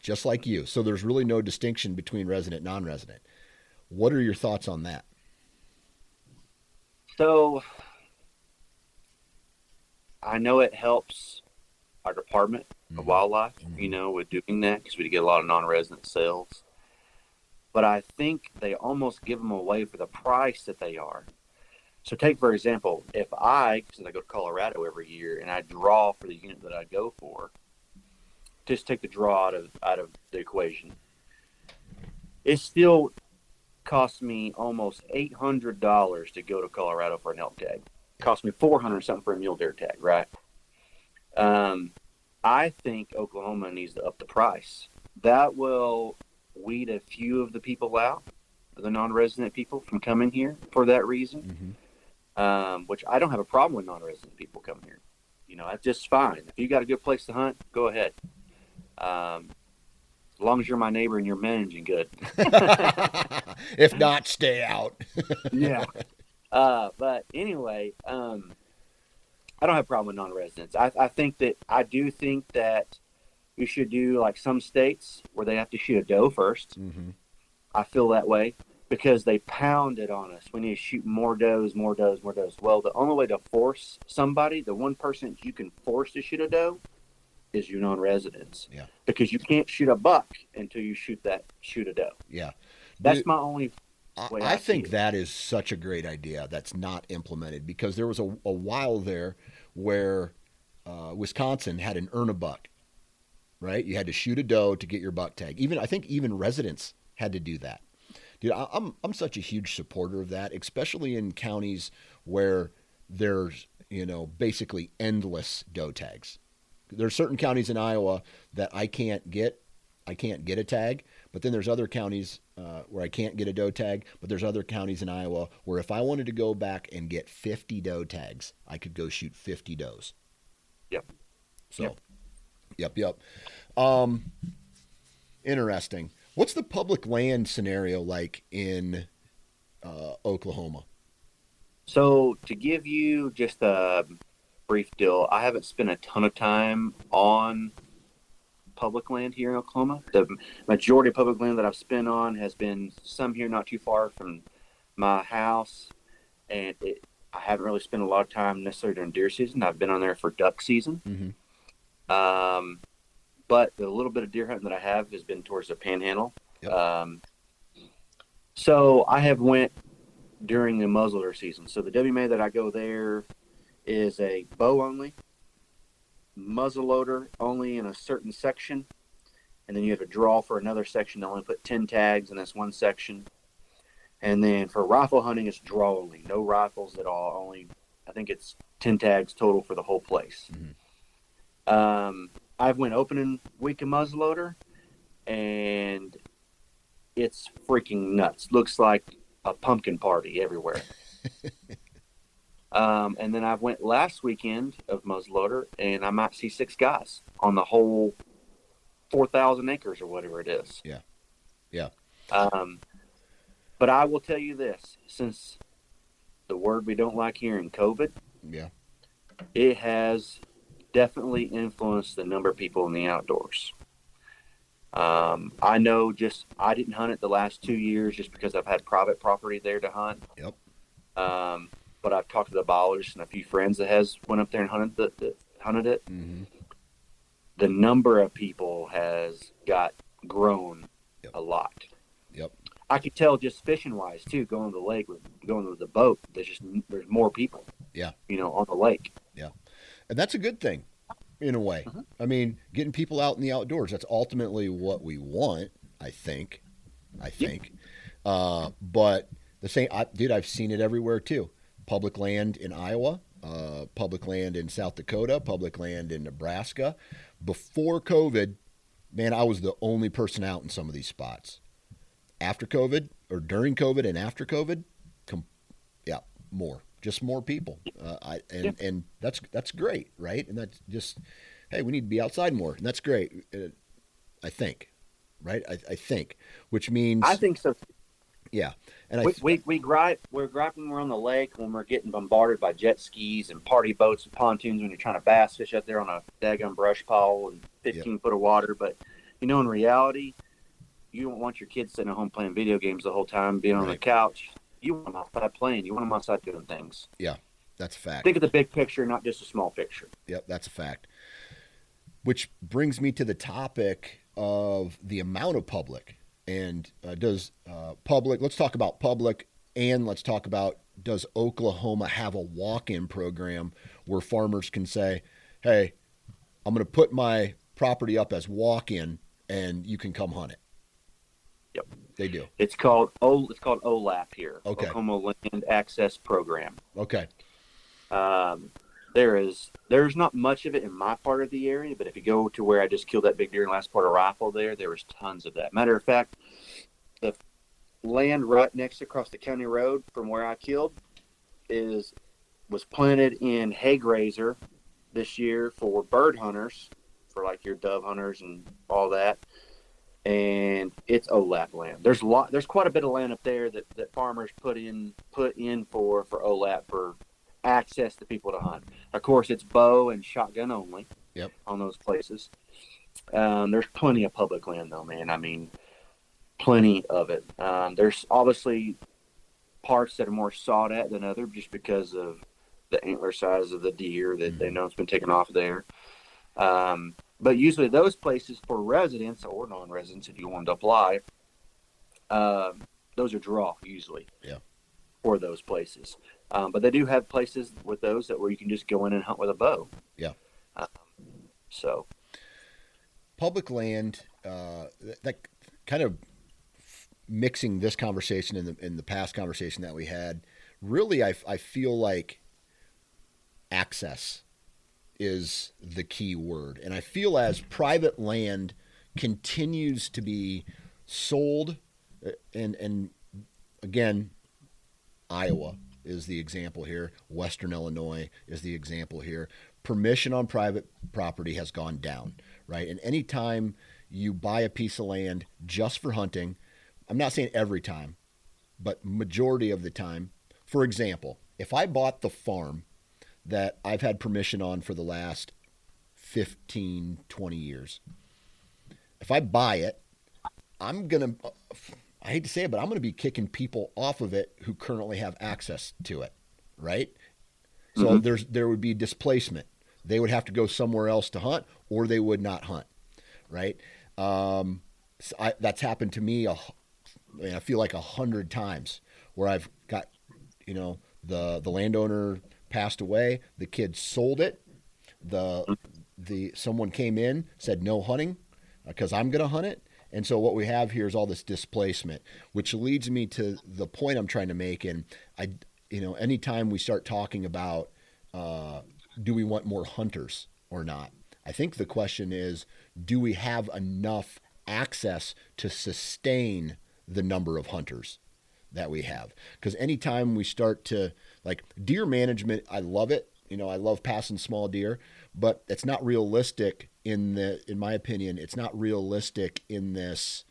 just like you. So there's really no distinction between resident non-resident. What are your thoughts on that? So I know it helps our department mm-hmm. of wildlife, mm-hmm. you know, with doing that because we get a lot of non-resident sales but I think they almost give them away for the price that they are. So, take for example, if I, since I go to Colorado every year and I draw for the unit that I go for, just take the draw out of out of the equation, it still costs me almost eight hundred dollars to go to Colorado for an elk tag. It cost me four hundred something for a mule deer tag, right? Um, I think Oklahoma needs to up the price. That will weed a few of the people out, the non-resident people, from coming here for that reason. Mm-hmm. Um, which I don't have a problem with non-resident people coming here. You know, that's just fine. If you got a good place to hunt, go ahead. Um, as long as you're my neighbor and you're managing good. <laughs> if not, stay out. <laughs> yeah. Uh, but anyway, um, I don't have a problem with non-residents. I, I think that I do think that we should do like some states where they have to shoot a doe 1st mm-hmm. I feel that way because they pound it on us. We need to shoot more does, more does, more does. Well, the only way to force somebody, the one person you can force to shoot a doe, is your non-residents. Yeah. Because you can't shoot a buck until you shoot that shoot a doe. Yeah. That's my only. I, I think that is such a great idea that's not implemented because there was a, a while there where uh, Wisconsin had an earn a buck right? You had to shoot a doe to get your buck tag. Even I think even residents had to do that. Dude, I'm I'm such a huge supporter of that, especially in counties where there's you know basically endless doe tags. There's certain counties in Iowa that I can't get, I can't get a tag, but then there's other counties uh, where I can't get a doe tag, but there's other counties in Iowa where if I wanted to go back and get 50 doe tags, I could go shoot 50 does. Yep. So. Yep. Yep, yep. Um, interesting. What's the public land scenario like in uh, Oklahoma? So, to give you just a brief deal, I haven't spent a ton of time on public land here in Oklahoma. The majority of public land that I've spent on has been some here not too far from my house, and it, I haven't really spent a lot of time necessarily during deer season. I've been on there for duck season. Mm-hmm. Um, but the little bit of deer hunting that I have has been towards the panhandle. Yep. Um, so I have went during the muzzleloader season. So the WMA that I go there is a bow only, muzzleloader only in a certain section, and then you have a draw for another section. They only put ten tags in this one section, and then for rifle hunting, it's draw only, no rifles at all. Only I think it's ten tags total for the whole place. Mm-hmm. Um, I've went opening week of muzzleloader, and it's freaking nuts. Looks like a pumpkin party everywhere. <laughs> um, and then I went last weekend of muzzleloader, and I might see six guys on the whole four thousand acres or whatever it is. Yeah, yeah. Um, but I will tell you this: since the word we don't like hearing, COVID, yeah, it has definitely influenced the number of people in the outdoors. Um, I know just I didn't hunt it the last two years just because I've had private property there to hunt. Yep. Um, but I've talked to the ballers and a few friends that has went up there and hunted the, the hunted it. Mm-hmm. The number of people has got grown Yep. a lot. Yep. I could tell just fishing wise too, going to the lake with going with the boat. There's just there's more people. Yeah. You know, on the lake. Yeah, and that's a good thing in a way. Mhm. I mean, getting people out in the outdoors, that's ultimately what we want, I think. I think. Uh, but the same, I, dude, I've seen it everywhere too. Public land in Iowa, uh, public land in South Dakota, public land in Nebraska. Before COVID, man, I was the only person out in some of these spots. After COVID or during COVID and after COVID, com- yeah, more, just more people. Uh, I, and Yeah. and that's that's great, right? And that's just, hey, we need to be outside more, and that's great. Uh, I think, right? I, I think, which means, I think so. Yeah, and I We, we, we gripe we're griping we're on the lake when we're getting bombarded by jet skis and party boats and pontoons when you're trying to bass fish out there on a daggum brush pile and 15 foot of water. But you know, in reality, you don't want your kids sitting at home playing video games the whole time, being on the couch. You want them outside playing. You want them outside doing things. Yeah, that's a fact. Think of the big picture, not just a small picture. Yep, that's a fact. Which brings me to the topic of the amount of public. And uh, does uh, public, let's talk about public and let's talk about does Oklahoma have a walk in program where farmers can say, hey, I'm going to put my property up as walk in and you can come hunt it? Yep. They do. It's called O. It's called OLAP here, Okay. Oklahoma Land Access Program. Okay. Um, there is there's not much of it in my part of the area, but if you go to where I just killed that big deer in last part of rifle there, there was tons of that. Matter of fact, the land right next across the county road from where I killed is was planted in hay grazer this year for bird hunters, for like your dove hunters and all that. And it's OLAP land. There's a lot. There's quite a bit of land up there that, that farmers put in put in for for OLAP for access to people to hunt. Of course, it's bow and shotgun only. Yep. On those places, um, there's plenty of public land though, man. I mean, plenty of it. Um, there's obviously parts that are more sought at than other, just because of the antler size of the deer that they know it's been taken off there. Um, but usually those places for residents or non-residents, if you want to apply, um, those are draw usually. Yeah. For those places, um, but they do have places with those that where you can just go in and hunt with a bow. Yeah. Um, so public land uh, that, that kind of mixing this conversation and the, in the past conversation that we had really I, I feel like access is the key word and i feel as private land continues to be sold uh, and and again iowa is the example here western illinois is the example here permission on private property has gone down right? And anytime you buy a piece of land just for hunting, I'm not saying every time, but majority of the time. For example, if I bought the farm that I've had permission on for the last 15, 20 years, if I buy it, I'm going to, I hate to say it, but I'm going to be kicking people off of it who currently have access to it, right? So Mhm. there's there would be displacement. They would have to go somewhere else to hunt, or they would not hunt, right? Um, so I, that's happened to me. A, I, mean, I feel like a hundred times where I've got, you know, the the landowner passed away, the kid sold it, the the someone came in said no hunting because I'm going to hunt it. And so what we have here is all this displacement, which leads me to the point I'm trying to make. And I, you know, anytime we start talking about uh, do we want more hunters or not, I think the question is do we have enough access to sustain the number of hunters that we have? Because anytime we start to like deer management, I love it. You know, I love passing small deer, but it's not realistic in the, in my opinion, it's not realistic in this.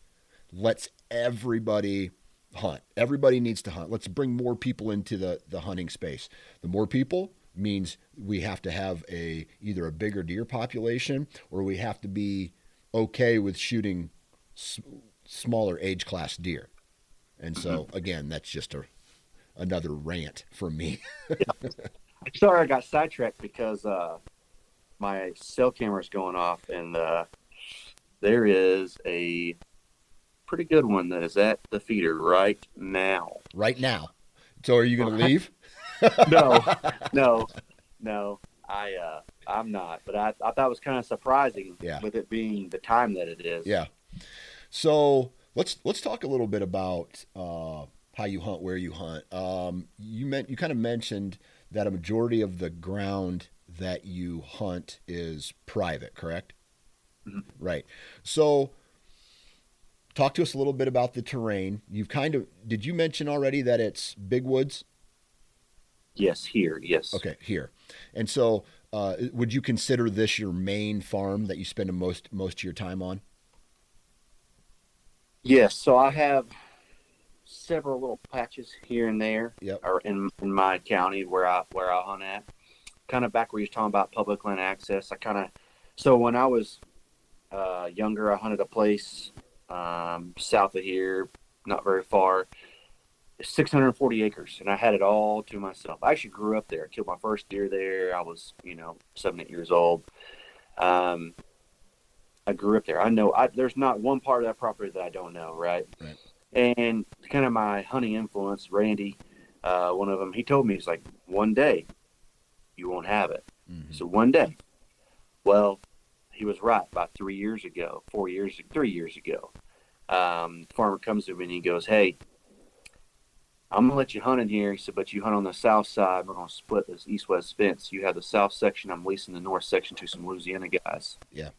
Let's everybody hunt. Everybody needs to hunt. Let's bring more people into the, the hunting space. The more people means we have to have a either a bigger deer population or we have to be okay with shooting s- smaller age class deer. And so again, that's just a another rant from me. <laughs> Sorry, I got sidetracked because uh, my cell camera's going off, and uh, there is a pretty good one that is at the feeder right now. right now. So are you going <laughs> to leave? No, <laughs> no, no. I uh, I'm not, but I, I thought it was kind of surprising Yeah. with it being the time that it is. Yeah. So let's let's talk a little bit about uh, how you hunt, where you hunt. Um, you meant you kind of mentioned that a majority of the ground that you hunt is private, correct? Mhm. Right. So talk to us a little bit about the terrain. You've kind of did you mention already that it's big woods? Yes, here. Yes. Okay, here. And so uh, would you consider this your main farm that you spend most most of your time on? Yes. So I have several little patches here and there, Yep. or in in my county where I where I hunt at. Kind of back where you're talking about public land access. I kind of so when I was uh, younger, I hunted a place um, south of here, not very far. 640 acres, and I had it all to myself. I actually grew up there. I Killed my first deer there. I was, you know, seven, eight years old. Um, I grew up there. I know I, there's not one part of that property that I don't know, right? Right. And kind of my hunting influence, Randy, uh, one of them, he told me, he's like, one day you won't have it. Mhm. So one day. Well, he was right. About three years ago, four years, three years ago, um, farmer comes to me and he goes, "Hey, I'm gonna let you hunt in here." He said, "But you hunt on the south side. We're gonna split this east-west fence. You have the south section. I'm leasing the north section to some Louisiana guys." Yeah.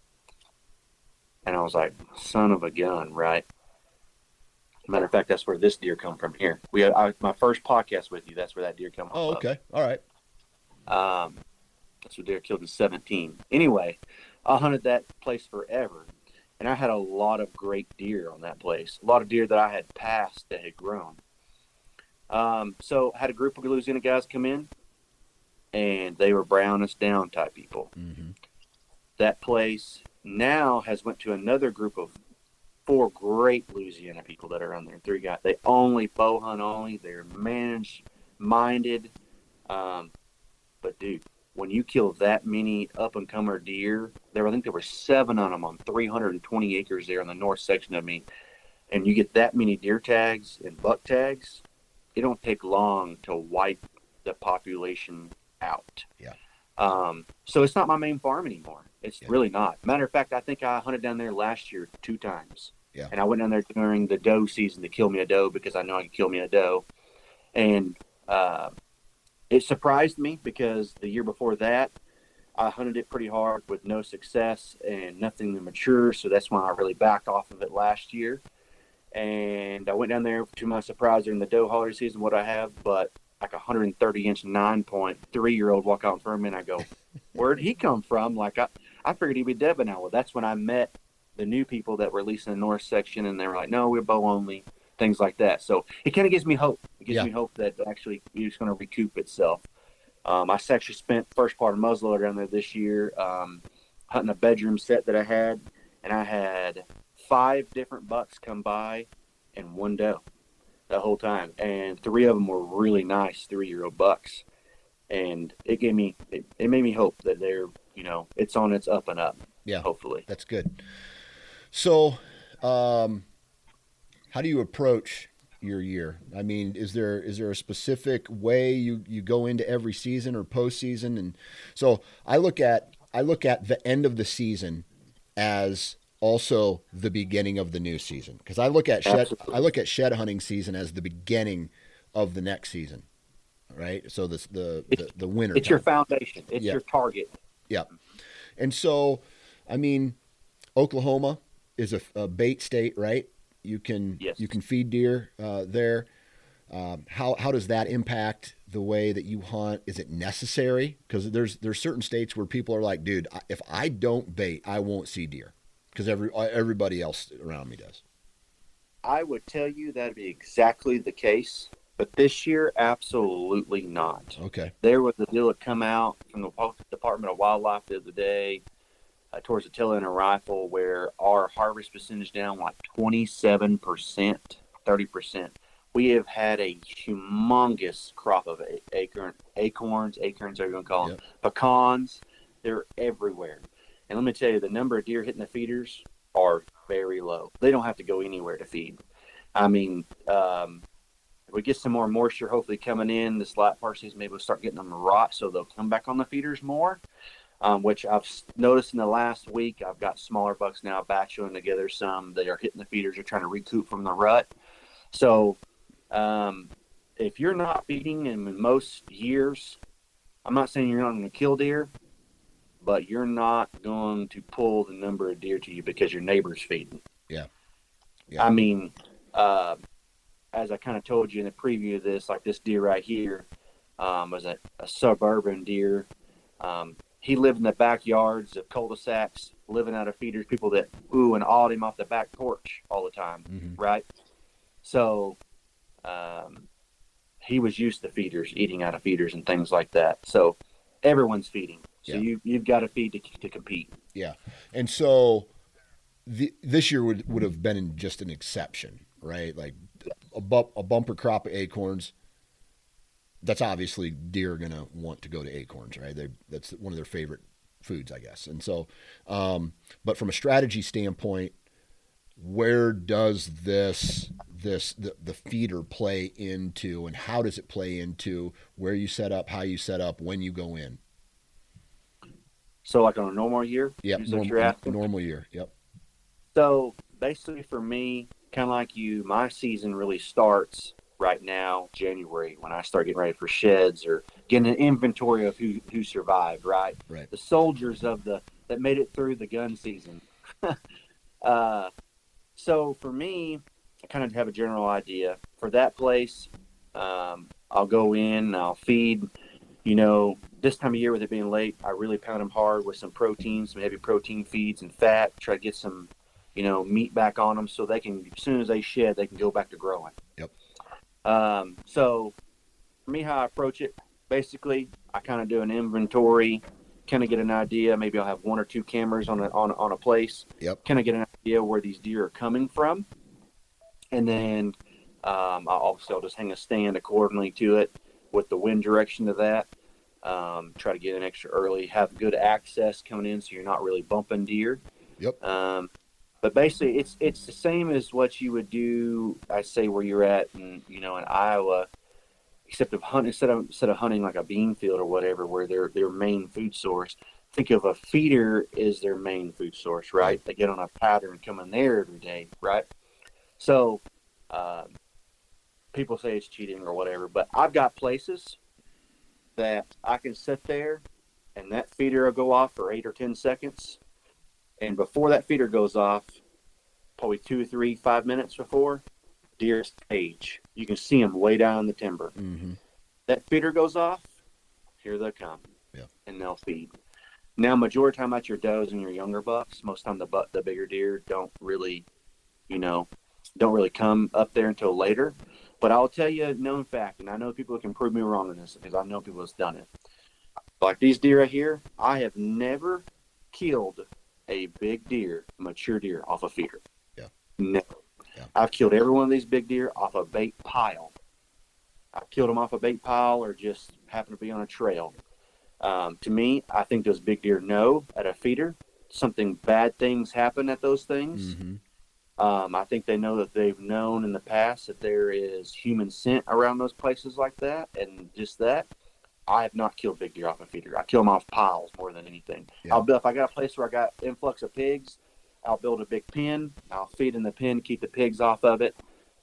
And I was like, "Son of a gun!" Right. Matter of fact, that's where this deer come from. Here, we had I, my first podcast with you. That's where that deer come. Oh, okay. All right. Um, that's what deer killed in 17. Anyway, I hunted that place forever, and I had a lot of great deer on that place. A lot of deer that I had passed that had grown. Um, so I had a group of Louisiana guys come in, and they were brown us down type people. hmm That place now has went to another group of four great Louisiana people that are on there. Three guys. They only bow hunt only. They're managed minded. Um, but dude, when you kill that many up and comer deer, there I think there were seven on them on 320 acres there in the north section of me, and you get that many deer tags and buck tags, it don't take long to wipe the population out. Yeah. Um, so it's not my main farm anymore. It's Yeah. really not. Matter of fact, I think I hunted down there last year two times. Yeah. And I went down there during the doe season to kill me a doe because I know I can kill me a doe. And uh, it surprised me because the year before that, I hunted it pretty hard with no success and nothing to mature. So that's why I really backed off of it last year. And I went down there to my surprise during the doe holiday season. What I have, but like a 130 inch nine point three year old walk out in front of me, and I go, "Where'd he come from?" Like I, I figured he'd be dead by now. Well, that's when I met the new people that were leasing the north section, and they were like, "No, we're bow only." Things like that. So it kind of gives me hope. It gives Yeah. me hope that actually it's going to recoup itself. Um, I actually spent first part of muzzleloader down there this year, um, hunting a bedroom set that I had, and I had five different bucks come by and one doe the whole time, and three of them were really nice three-year-old bucks, and it gave me it, it made me hope that they're you know it's on its up and up. Yeah. hopefully. That's good. So, um, how do you approach your year? I mean, is there is there a specific way you you go into every season or postseason? And so I look at I look at the end of the season as also the beginning of the new season because I look at shed Absolutely. I look at shed hunting season as the beginning of the next season, right? So this the the, the winter. It's your foundation. It's Yeah. your target. Yeah, and so, I mean, Oklahoma is a, a bait state, right? You can Yes. you can feed deer uh, there. Um, how how does that impact the way that you hunt? Is it necessary? Because there's there's certain states where people are like, dude, if I don't bait, I won't see deer because every uh, everybody else around me does. I would tell you that'd be exactly the case, but this year, absolutely not. Okay. There was a deal that come out from the Department of Wildlife the other day uh, towards the tail end of rifle where our harvest percentage down like 27%, 30%. we have had a humongous crop of acorn, acorns, acorns, are you going to call them, yep. pecans. They're everywhere. And let me tell you, the number of deer hitting the feeders are very low. They don't have to go anywhere to feed. I mean, um, if we get some more moisture, hopefully coming in this light part season, maybe we'll start getting them to rot, so they'll come back on the feeders more. Um, which I've noticed in the last week. I've got smaller bucks now batching together some. They are hitting the feeders. They're trying to recoup from the rut. So um, if you're not feeding in most years, I'm not saying you're not going to kill deer, but you're not going to pull the number of deer to you because your neighbor's feeding. Yeah. yeah. I mean, uh, as I kind of told you in the preview of this, like this deer right here um, was a, a suburban deer. Um, he lived in the backyards of cul-de-sacs, living out of feeders, people that ooh and awed him off the back porch all the time, mm-hmm. right? So um, he was used to feeders, eating out of feeders and things like that. So everyone's feeding. So yeah. you you've got to feed to, to compete. Yeah, and so the, this year would would have been just an exception, right? Like a, bu- a bumper crop of acorns. That's obviously deer are gonna want to go to acorns, right? They that's one of their favorite foods, I guess. And so, um, but from a strategy standpoint, where does this this the, the feeder play into and how does it play into where you set up how you set up when you go in so like on a normal year yeah normal, normal year yep so basically for me kind of like you my season really starts right now january when i start getting ready for sheds or getting an inventory of who who survived right right the soldiers of the that made it through the gun season <laughs> uh so for me I kind of have a general idea for that place. Um, I'll go in, I'll feed. You know, this time of year with it being late, I really pound them hard with some protein, some heavy protein feeds and fat. Try to get some, you know, meat back on them so they can, as soon as they shed, they can go back to growing. Um, so, for me, how I approach it, basically, I kind of do an inventory, kind of get an idea. Maybe I'll have one or two cameras on a, on, on a place. Yep. Kind of get an idea where these deer are coming from and then um, I'll obviously I'll just hang a stand accordingly to it with the wind direction of that. Um, try to get in extra early, have good access coming in, so you're not really bumping deer. Yep. Um, but basically, it's it's the same as what you would do. I say where you're at, in, you know, in Iowa, except of hunt instead of instead of hunting like a bean field or whatever, where their their main food source. Think of a feeder is their main food source, right? They get on a pattern coming there every day, right? So um, people say it's cheating or whatever, but I've got places that I can sit there and that feeder will go off for eight or 10 seconds. And before that feeder goes off, probably two, three, five minutes before, deer stage. You can see them way down in the timber. Mm-hmm. That feeder goes off, here they come. Yeah. And they'll feed. Now, majority of the time, that's your does and your younger bucks. Most time, the the bigger deer don't really, you know, don't really come up there until later. But I'll tell you a known fact, and I know people can prove me wrong on this because I know people have done it. Like these deer right here, I have never killed a big deer, mature deer, off a feeder. Yeah. Never. Yeah. I've killed every one of these big deer off a bait pile. I've killed them off a bait pile or just happen to be on a trail. Um, to me, I think those big deer know at a feeder something bad things happen at those things. Mm-hmm. Um, I think they know that they've known in the past that there is human scent around those places like that, and just that. I have not killed big deer off a feeder. I kill them off piles more than anything. Yeah. I'll build, if I got a place where I got influx of pigs, I'll build a big pen. I'll feed in the pen, keep the pigs off of it,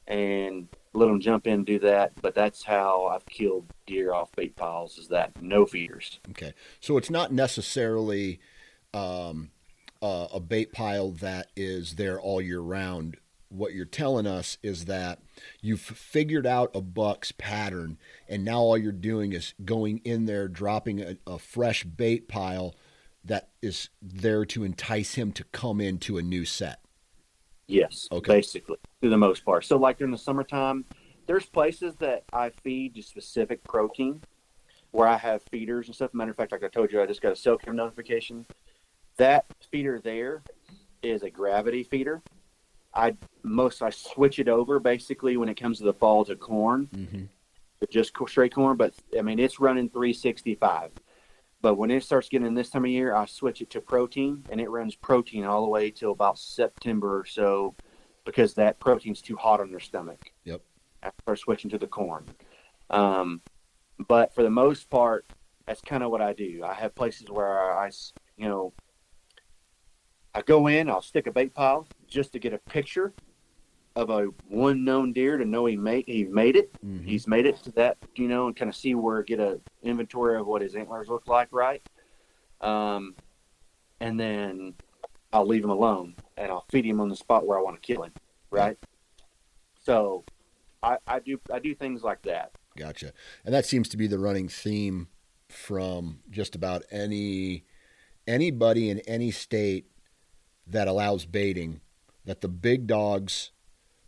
and let them jump in and do that. But that's how I've killed deer off bait piles. Is that no feeders? Okay, so it's not necessarily um, uh, a bait pile that is there all year round. What you're telling us is that you've figured out a buck's pattern, and now all you're doing is going in there, dropping a, a fresh bait pile that is there to entice him to come into a new set. Yes, okay. basically, to the most part. So, like during the summertime, there's places that I feed just specific protein where I have feeders and stuff. Matter of fact, like I told you, I just got a cell cam notification that feeder there is a gravity feeder. I most I switch it over basically when it comes to the fall to corn, Mm-hmm. just straight corn. But I mean, it's running 365. But when it starts getting this time of year, I switch it to protein, and it runs protein all the way till about September or so, because that protein's too hot on their stomach. Yep. I start switching to the corn. Um, but for the most part, that's kind of what I do. I have places where I, you know, I go in, I'll stick a bait pile just to get a picture of a one known deer to know he made he made it. Mhm. He's made it to that, you know, and kind of see where get a inventory of what his antlers look like, right? Um, and then I'll leave him alone and I'll feed him on the spot where I want to kill him, right? So I, I do I do things like that. Gotcha. And that seems to be the running theme from just about any anybody in any state that allows baiting that the big dogs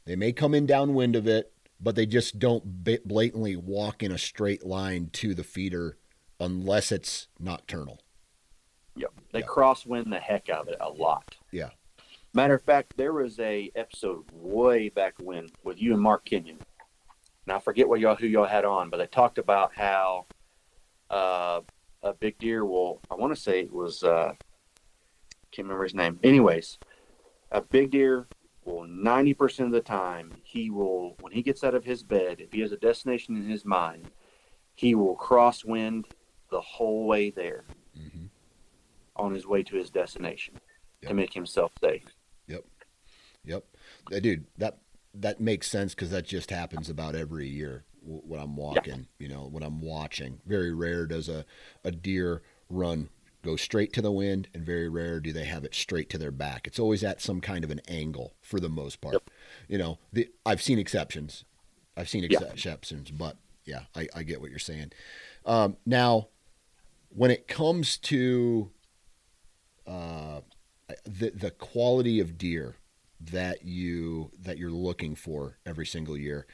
they may come in downwind of it but they just don't blatantly walk in a straight line to the feeder unless it's nocturnal. Yep. They Yeah. crosswind the heck out of it a lot. Yeah. Matter of fact, there was a episode way back when with you and Mark Kenyon. Now I forget what y'all who y'all had on, but they talked about how uh, a big deer will. I want to say it was. Uh, can't remember his name. Anyways, a big deer will ninety percent of the time he will when he gets out of his bed if he has a destination in his mind, he will crosswind the whole way there hmm on his way to his destination Yep. to make himself safe. Yep. Uh, Dude, that that makes sense because that just happens about every year when I'm walking, you know, when I'm watching. Very rare does a, a deer run go straight to the wind, and very rare do they have it straight to their back. It's always at some kind of an angle for the most part. Yep. You know, the, I've seen exceptions. I've seen Yeah. exceptions, but yeah, I, I get what you're saying. Um, now, when it comes to uh, the the quality of deer that you that you're looking for every single year,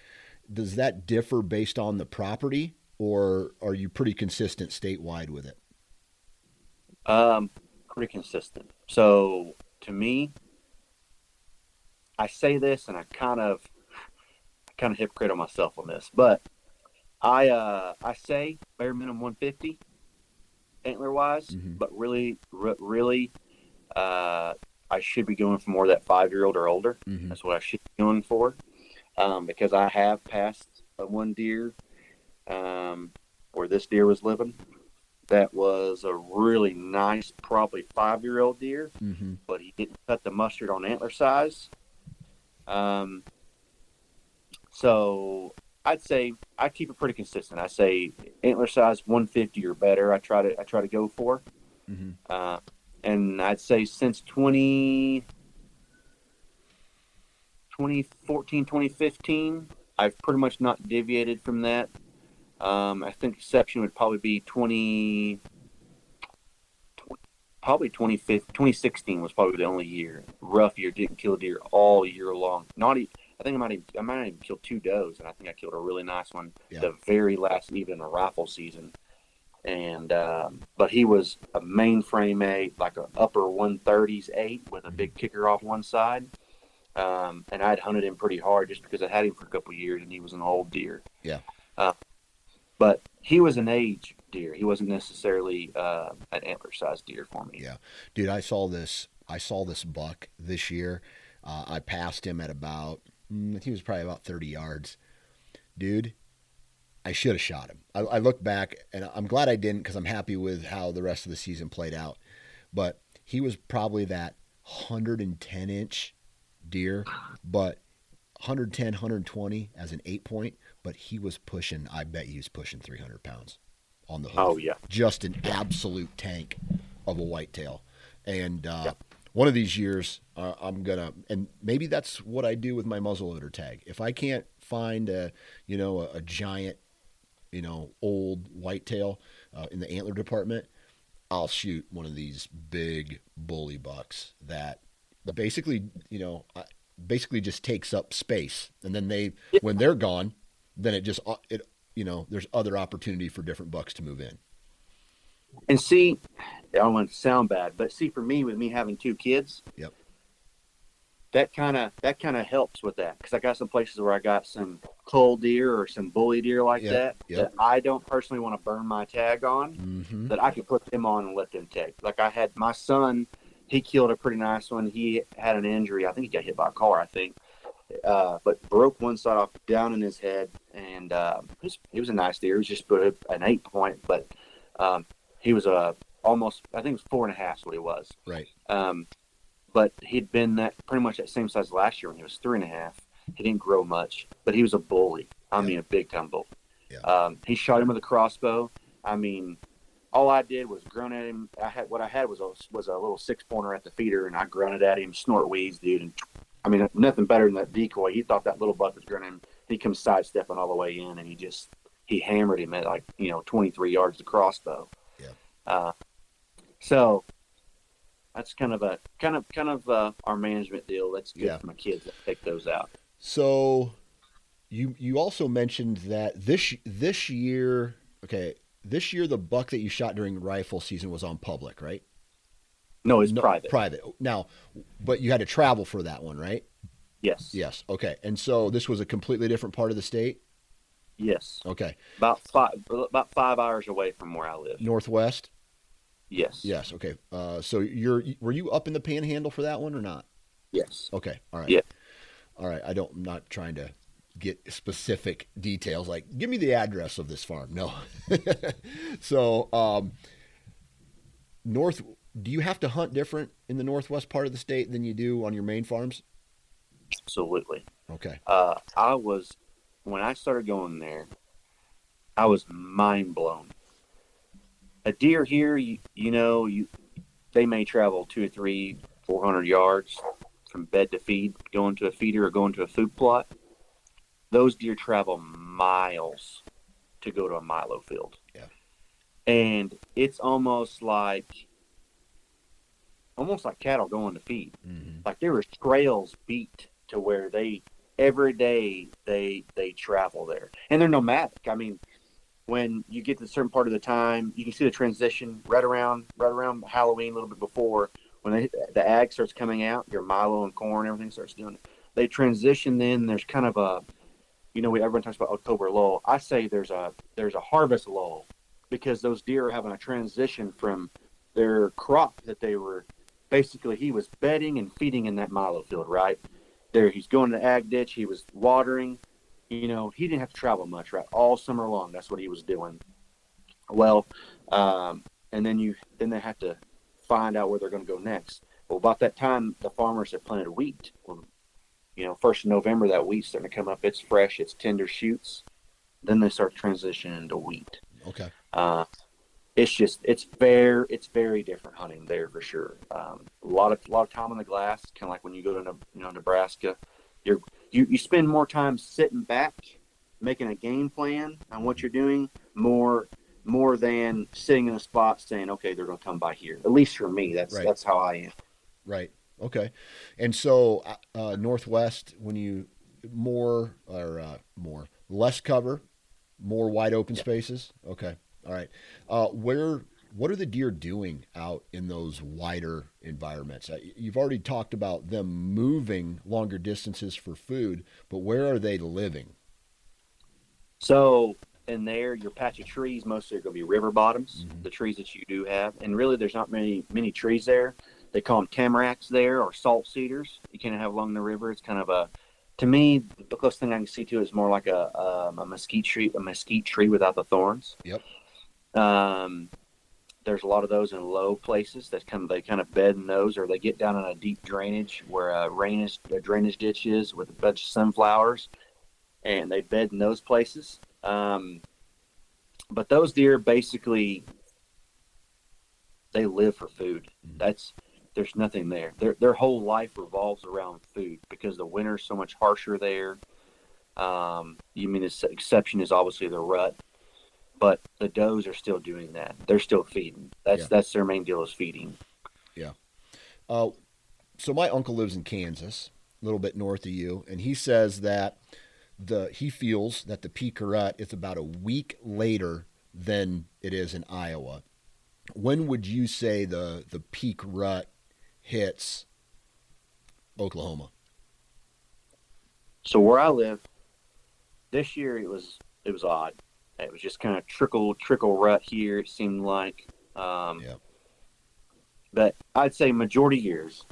does that differ based on the property, or are you pretty consistent statewide with it? Um, pretty consistent. So to me, I say this, and I kind of, I kind of hypocrite on myself on this, but I, uh, I say bare minimum 150 antler wise, Mhm. but really, re- really, uh, I should be going for more of that five year old or older. Mm-hmm. That's what I should be going for, um, because I have passed one deer um, where this deer was living. That was a really nice, probably five year old deer, Mm-hmm. but he didn't cut the mustard on antler size. Um, so I'd say I keep it pretty consistent. I say antler size 150 or better. I try to I try to go for. Mm-hmm. Uh, and I'd say since 20, 2014, 2015, I've pretty much not deviated from that. Um, I think exception would probably be 20, tw- probably 2015, 2016 was probably the only year, rough year, didn't kill a deer all year long. Not even, I think I might even, I might even killed two does, and I think I killed a really nice one Yeah. the very last even in a rifle season and um, but he was a mainframe eight, like a upper 130s eight with a big kicker off one side. Um, and I'd hunted him pretty hard just because I had him for a couple of years, and he was an old deer. Yeah. Uh, but he was an age deer. He wasn't necessarily uh, an antler sized deer for me. Yeah. Dude, I saw this. I saw this buck this year. Uh, I passed him at about. mm, I think he was probably about thirty yards. Dude, I should have shot him. I, I look back and I'm glad I didn't because I'm happy with how the rest of the season played out. But he was probably that 110 inch deer, but 110, 120 as an eight point. But he was pushing. I bet he was pushing 300 pounds on the hoof Oh yeah, just an absolute tank of a whitetail. And uh, Yeah. one of these years, uh, I'm gonna, and maybe that's what I do with my muzzleloader tag. If I can't find a, you know, a, a giant, you know, old whitetail uh, in the antler department, I'll shoot one of these big bully bucks that basically, you know, I- basically just takes up space, and then they, when they're gone, then it just uh, it, you know, there's other opportunity for different bucks to move in. and see, I don't want to sound bad, but see, for me, with me having two kids, Yep. that kind of that kind of helps with that because I got some places where I got some cull deer or some bully deer like Yep, that yep. that I don't personally want to burn my tag on. Mm-hmm. That I could put them on and let them take. Like I had my son, he killed a pretty nice one. He had an injury. I think he got hit by a car. I think, uh, but broke one side off down in his head, and uh, he, was, he was a nice deer. He was just put an eight point, but um, he was a almost I think it was four and a half is what he was. Right. Um, but he'd been that pretty much that same size last year when he was three and a half. He didn't grow much, but he was a bully. I Yeah. mean, a big time bully. Yeah. Um, he shot him with a crossbow. I mean, all I did was grunt at him. I had what I had was a was a little six pointer at the feeder, and I grunted at him, snort wheeze, dude. And I mean, nothing better than that decoy. He thought that little buck was grunting. He comes sidestepping all the way in, and he just he hammered him at like you know 23 yards the crossbow. Yeah. Uh, so that's kind of a kind of kind of uh, our management deal. That's good Yeah. for my kids that take those out. So, you you also mentioned that this this year, okay, this year the buck that you shot during rifle season was on public, right? No, it's No, private. Private. Now, but you had to travel for that one, right? yes. Yes. Okay. And so this was a completely different part of the state. Yes. Okay. About five about five hours away from where I live. Northwest. Yes. Yes. Okay. Uh, so you're were you up in the Panhandle for that one or not? Yes. Okay. All right. Yeah. All right. I don't. I'm not trying to get specific details. Like, give me the address of this farm. No. <laughs> so, um, north. Do you have to hunt different in the northwest part of the state than you do on your main farms? Absolutely. Okay. Uh, I was when I started going there, I was mind blown. A deer here, you, you know, you they may travel two or three, four hundred yards from bed to feed, going to a feeder or going to a food plot. Those deer travel miles to go to a milo field. Yeah. And it's almost like almost like cattle going to feed. Mm-hmm. like there were trails beat to where they every day they they travel there. And they're nomadic. I mean when you get to a certain part of the time you can see the transition right around right around halloween a little bit before when they, the ag starts coming out your milo and corn everything starts doing it. They transition then there's kind of a you know we everyone talks about october lull. I say there's a there's a harvest lull because those deer are having a transition from their crop that they were basically he was bedding and feeding in that milo field, right? There he's going to the ag ditch, he was watering, you know, he didn't have to travel much, right? All summer long, that's what he was doing. Well, um, and then you then they have to find out where they're going to go next. Well, about that time, the farmers have planted wheat. Well, you know, first of November, that wheat's starting to come up. It's fresh, it's tender shoots. Then they start transitioning to wheat. Okay. Uh, it's just it's very it's very different hunting there for sure. Um, a lot of a lot of time on the glass, kind of like when you go to you know Nebraska, you're you you spend more time sitting back, making a game plan on what you're doing more more than sitting in a spot saying okay they're going to come by here. At least for me, that's Right. that's how I am. Right. Okay. And so uh, uh, northwest, when you more or uh, more less cover, more wide open Yeah. spaces. Okay. All right. Uh, where what are the deer doing out in those wider environments? Uh, you've already talked about them moving longer distances for food, but where are they living? So in there, your patch of trees mostly are going to be river bottoms, Mhm. the trees that you do have, and really there's not many many trees there. They call them tamaracks there or salt cedars. You can have along the river. It's kind of a, to me, the closest thing I can see to it is more like a um, a mesquite tree, a mesquite tree without the thorns. Yep. Um, there's a lot of those in low places that kind of they kind of bed in those, or they get down in a deep drainage where a drainage a drainage ditch is with a bunch of sunflowers, and they bed in those places. Um, but those deer basically they live for food. Mhm. That's there's nothing there. Their their whole life revolves around food because the winter's so much harsher there. Um, you mean the exception is obviously the rut, but the does are still doing that. They're still feeding. That's Yeah. that's their main deal is feeding. Yeah. Uh, so my uncle lives in Kansas, a little bit north of you, and he says that the he feels that the peak rut is about a week later than it is in Iowa. When would you say the the peak rut hits Oklahoma? So where I live, this year it was it was odd. It was just kind of trickle trickle rut here. It seemed like, um, Yeah. but I'd say majority years.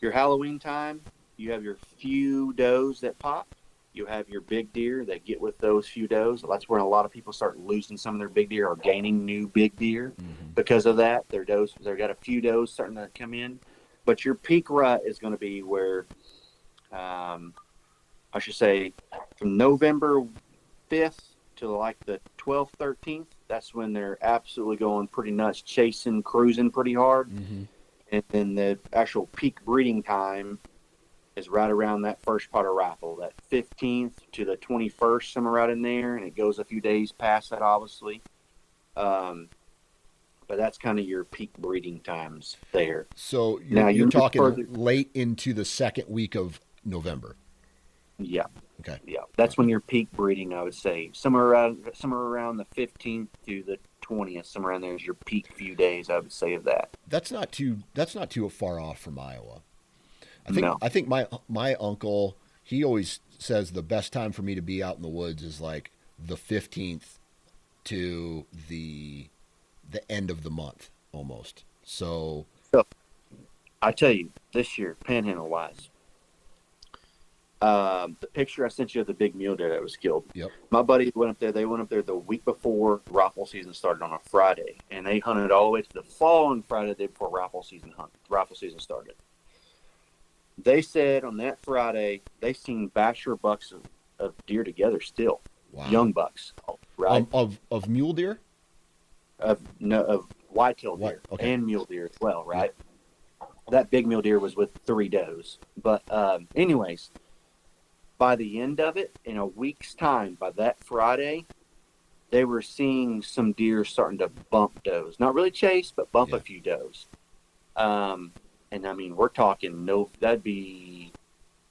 Your Halloween time, you have your few does that pop. You have your big deer that get with those few does. That's where a lot of people start losing some of their big deer or gaining new big deer Mhm. because of that. Their does, they've got a few does starting to come in, but your peak rut is going to be where, um, I should say, from November fifth to like the twelfth, thirteenth. That's when they're absolutely going pretty nuts, chasing, cruising pretty hard, Mhm. and then the actual peak breeding time is right around that first part of rifle, that fifteenth to the twenty-first, somewhere right in there, and it goes a few days past that, obviously. Um, but that's kind of your peak breeding times there. So you're, Now, you're you talking further- late into the second week of November. Yeah. Okay. Yeah, that's when your peak breeding, I would say, somewhere around somewhere around the fifteenth to the twentieth, somewhere around there is your peak few days. I would say of that. That's not too. That's not too far off from Iowa. I think. No. I think my my uncle. He always says the best time for me to be out in the woods is like the fifteenth to the the end of the month almost. So I tell you, this year, panhandle wise, um, the picture I sent you of the big mule deer that was killed. Yep. My buddy went up there. They went up there the week before rifle season started on a Friday, and they hunted all the way to the following Friday, the day before rifle season hunt. Rifle season started. They said on that Friday they seen bachelor bucks of, of deer together still, wow. young bucks, right? of, of of mule deer. of no of whitetail deer okay. and mule deer as well, right? That big mule deer was with three does. But um, anyways, by the end of it, in a week's time, by that Friday, they were seeing some deer starting to bump does. Not really chase, but bump Yeah. a few does. Um, and I mean, we're talking no. That'd be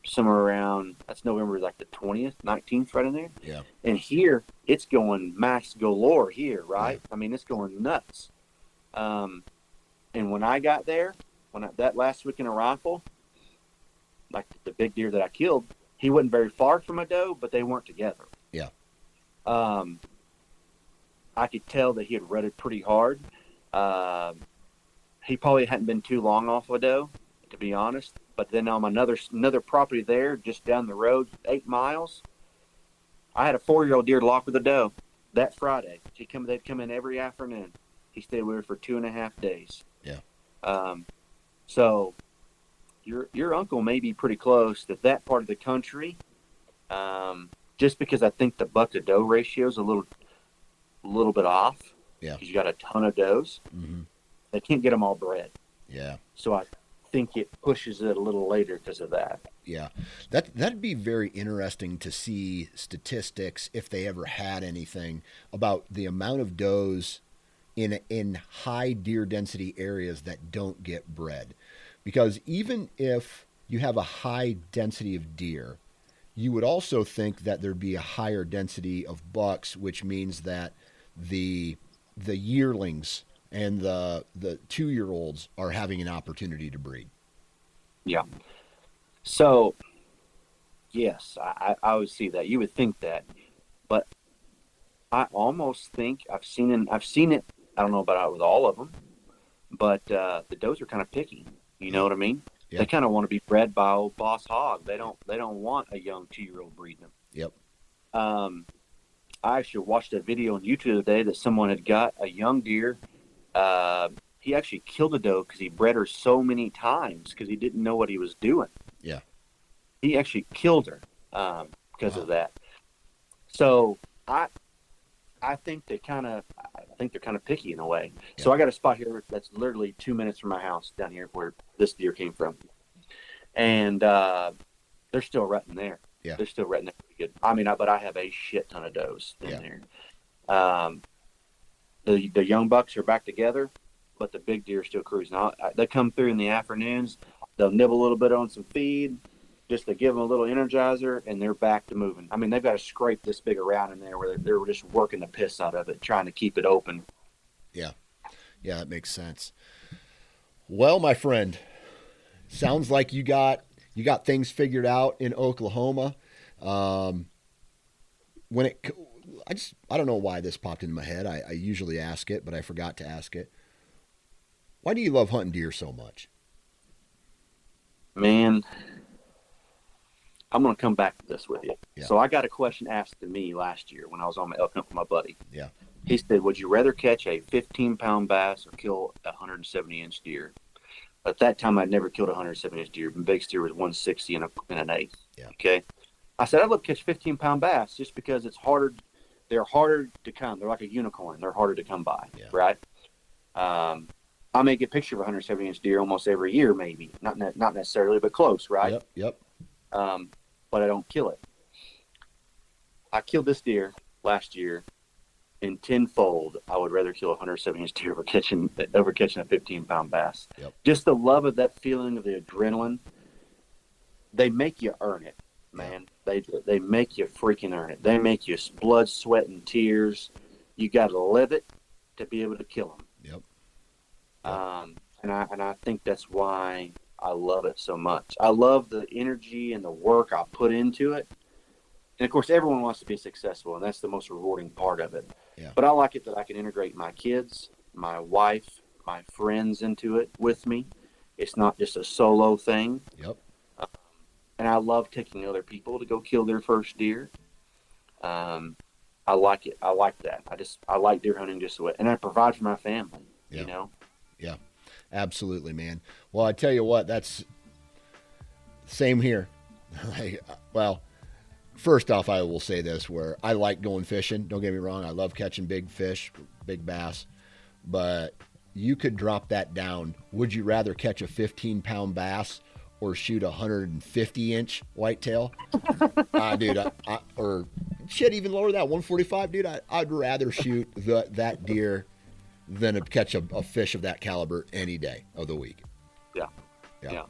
somewhere around. That's November, like the twentieth, nineteenth, right in there. Yeah. And here, it's going max galore here, right? I mean, it's going nuts. Um, and when I got there, when I, that last week in a rifle, like the big deer that I killed, he wasn't very far from a doe, but they weren't together. Yeah. Um, I could tell that he had rutted pretty hard. Um, he probably hadn't been too long off a doe, to be honest. But then on another another property there, just down the road, eight miles, I had a four year old deer lock with a doe that Friday. She come they'd come in every afternoon. He stayed with her for two and a half days. Yeah. Um, so your your uncle may be pretty close to that part of the country. Um, just because I think the buck to doe ratio is a little a little bit off. Yeah. Because you got a ton of does. Mm-hmm. They can't get them all bred. Yeah. So I think it pushes it a little later because of that. Yeah, that that'd be very interesting to see statistics if they ever had anything about the amount of does in in high deer density areas that don't get bred, because even if you have a high density of deer, you would also think that there'd be a higher density of bucks, which means that the the yearlings and the the two year olds are having an opportunity to breed. Yeah. So, yes, I, I would see that. You would think that, but I almost think I've seen it. I've seen it. I don't know about it with all of them, but uh, the does are kind of picky. You know what I mean? Yeah. They kind of want to be bred by old boss hog. They don't. They don't want a young two year old breeding them. Yep. Um, I actually watched a video on YouTube today that someone had got a young deer. Uh, he actually killed a doe because he bred her so many times because he didn't know what he was doing. Yeah. He actually killed her um, because Wow. of that. So I, I think they kind of, think they're kind of picky in a way. So I got a spot here that's literally two minutes from my house down here where this deer came from, and uh, they're still rutting there. Yeah. they're still rutting there pretty good. I mean, I, but I have a shit ton of does in Yeah. there. Um, the the young bucks are back together, but the big deer still cruising. I, I, they come through in the afternoons. They'll nibble a little bit on some feed, just to give them a little energizer, and they're back to moving. I mean, they've got to scrape this big around in there where they're, they're just working the piss out of it, trying to keep it open. Yeah, Yeah, that makes sense. Well, my friend, sounds like you got you got things figured out in Oklahoma. Um, when it, I just I don't know why this popped into my head. I, I usually ask it, but I forgot to ask it. Why do you love hunting deer so much? Man, I'm going to come back to this with you. Yeah. So I got a question asked to me last year when I was on my elk hunt with my buddy. Yeah. He said, "Would you rather catch a 15 pound bass or kill a 170 inch deer?" At that time, I'd never killed a 170 inch deer. My biggest deer was 160 and, a, and an eighth. Yeah. Okay. I said I'd love to catch 15 pound bass just because it's harder. They're harder to come. They're like a unicorn. They're harder to come by. Yeah. Right. Um, I make a picture of a 170 inch deer almost every year, maybe not ne- not necessarily, but close. Right Yep. Yep. um, but I don't kill it. I killed this deer last year in tenfold. I would rather kill a 170 inch deer over catching over catching a 15 pound bass. Yep. Just the love of that feeling of the adrenaline. They make you earn it, man. They they make you freaking earn it. They make you blood, sweat, and tears. You got to live it to be able to kill them. Yep. Um, and I and I think that's why I love it so much. I love the energy and the work I put into it. And of course, everyone wants to be successful, and that's the most rewarding part of it. Yeah. But I like it that I can integrate my kids, my wife, my friends into it with me. It's not just a solo thing. Yep. And I love taking other people to go kill their first deer. Um, I like it. I like that. I just I like deer hunting just the way, and I provide for my family. Yeah. You know. Absolutely, man. Well, I tell you what, that's same here. <laughs> Like, well, first off, I will say this: where I like going fishing. Don't get me wrong; I love catching big fish, big bass. But you could drop that down. Would you rather catch a 15 pound bass or shoot a 150 inch whitetail? uh, <laughs> dude, I, I, or shit, even lower that 145, dude. I, I'd rather shoot the, that deer than to catch a, a fish of that caliber any day of the week. Yeah. Yeah. Yeah.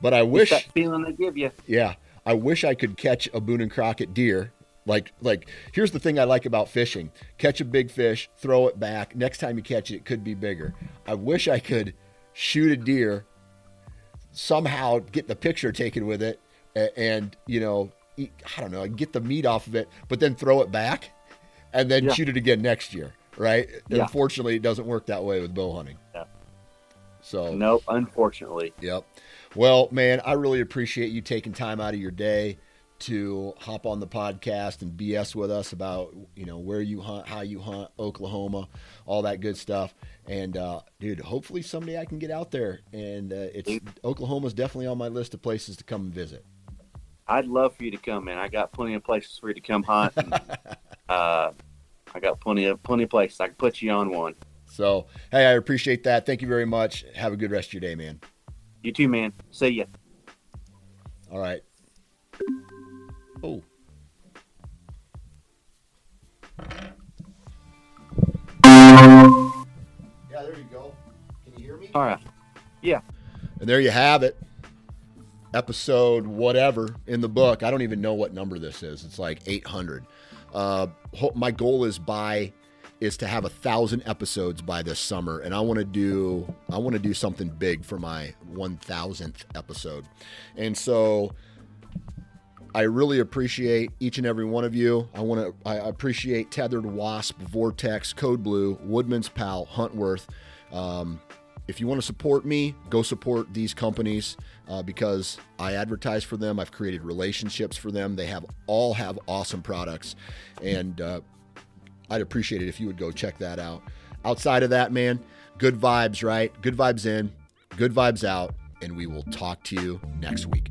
But I It's wish, that feeling they give you. yeah, I wish I could catch a Boone and Crockett deer. Like, like, here's the thing I like about fishing: catch a big fish, throw it back. Next time you catch it, it could be bigger. I wish I could shoot a deer, somehow get the picture taken with it, and you know, eat, I don't know, get the meat off of it, but then throw it back, and then Yeah. shoot it again next year. Right? Yeah. Unfortunately, it doesn't work that way with bow hunting. Yeah. So no, unfortunately. Yep. Well, man, I really appreciate you taking time out of your day to hop on the podcast and BS with us about you know where you hunt, how you hunt, Oklahoma, all that good stuff. And uh, dude, hopefully someday I can get out there. And uh, it's Oklahoma's definitely on my list of places to come and visit. I'd love for you to come, man. I got plenty of places for you to come hunt. And, <laughs> uh, I got plenty of plenty of places. I can put you on one. So hey, I appreciate that. Thank you very much. Have a good rest of your day, man. You too, man. See ya. All right. Oh. Yeah, there you go. Can you hear me? All right. Yeah. And there you have it. Episode whatever in the book. I don't even know what number this is. It's like 800. Uh, my goal is by is to have a thousand episodes by this summer, and I want to do I want to do something big for my 1000th episode. And so I really appreciate each and every one of you. I want to I appreciate Tethrd Wasp, Vortex, Code Blue, Woodman's Pal, Huntworth. Um, if you want to support me, go support these companies uh, because I advertise for them. I've created relationships for them. They have all have awesome products, and uh, I'd appreciate it if you would go check that out. Outside of that, man, good vibes, right? Good vibes in, good vibes out, and we will talk to you next week.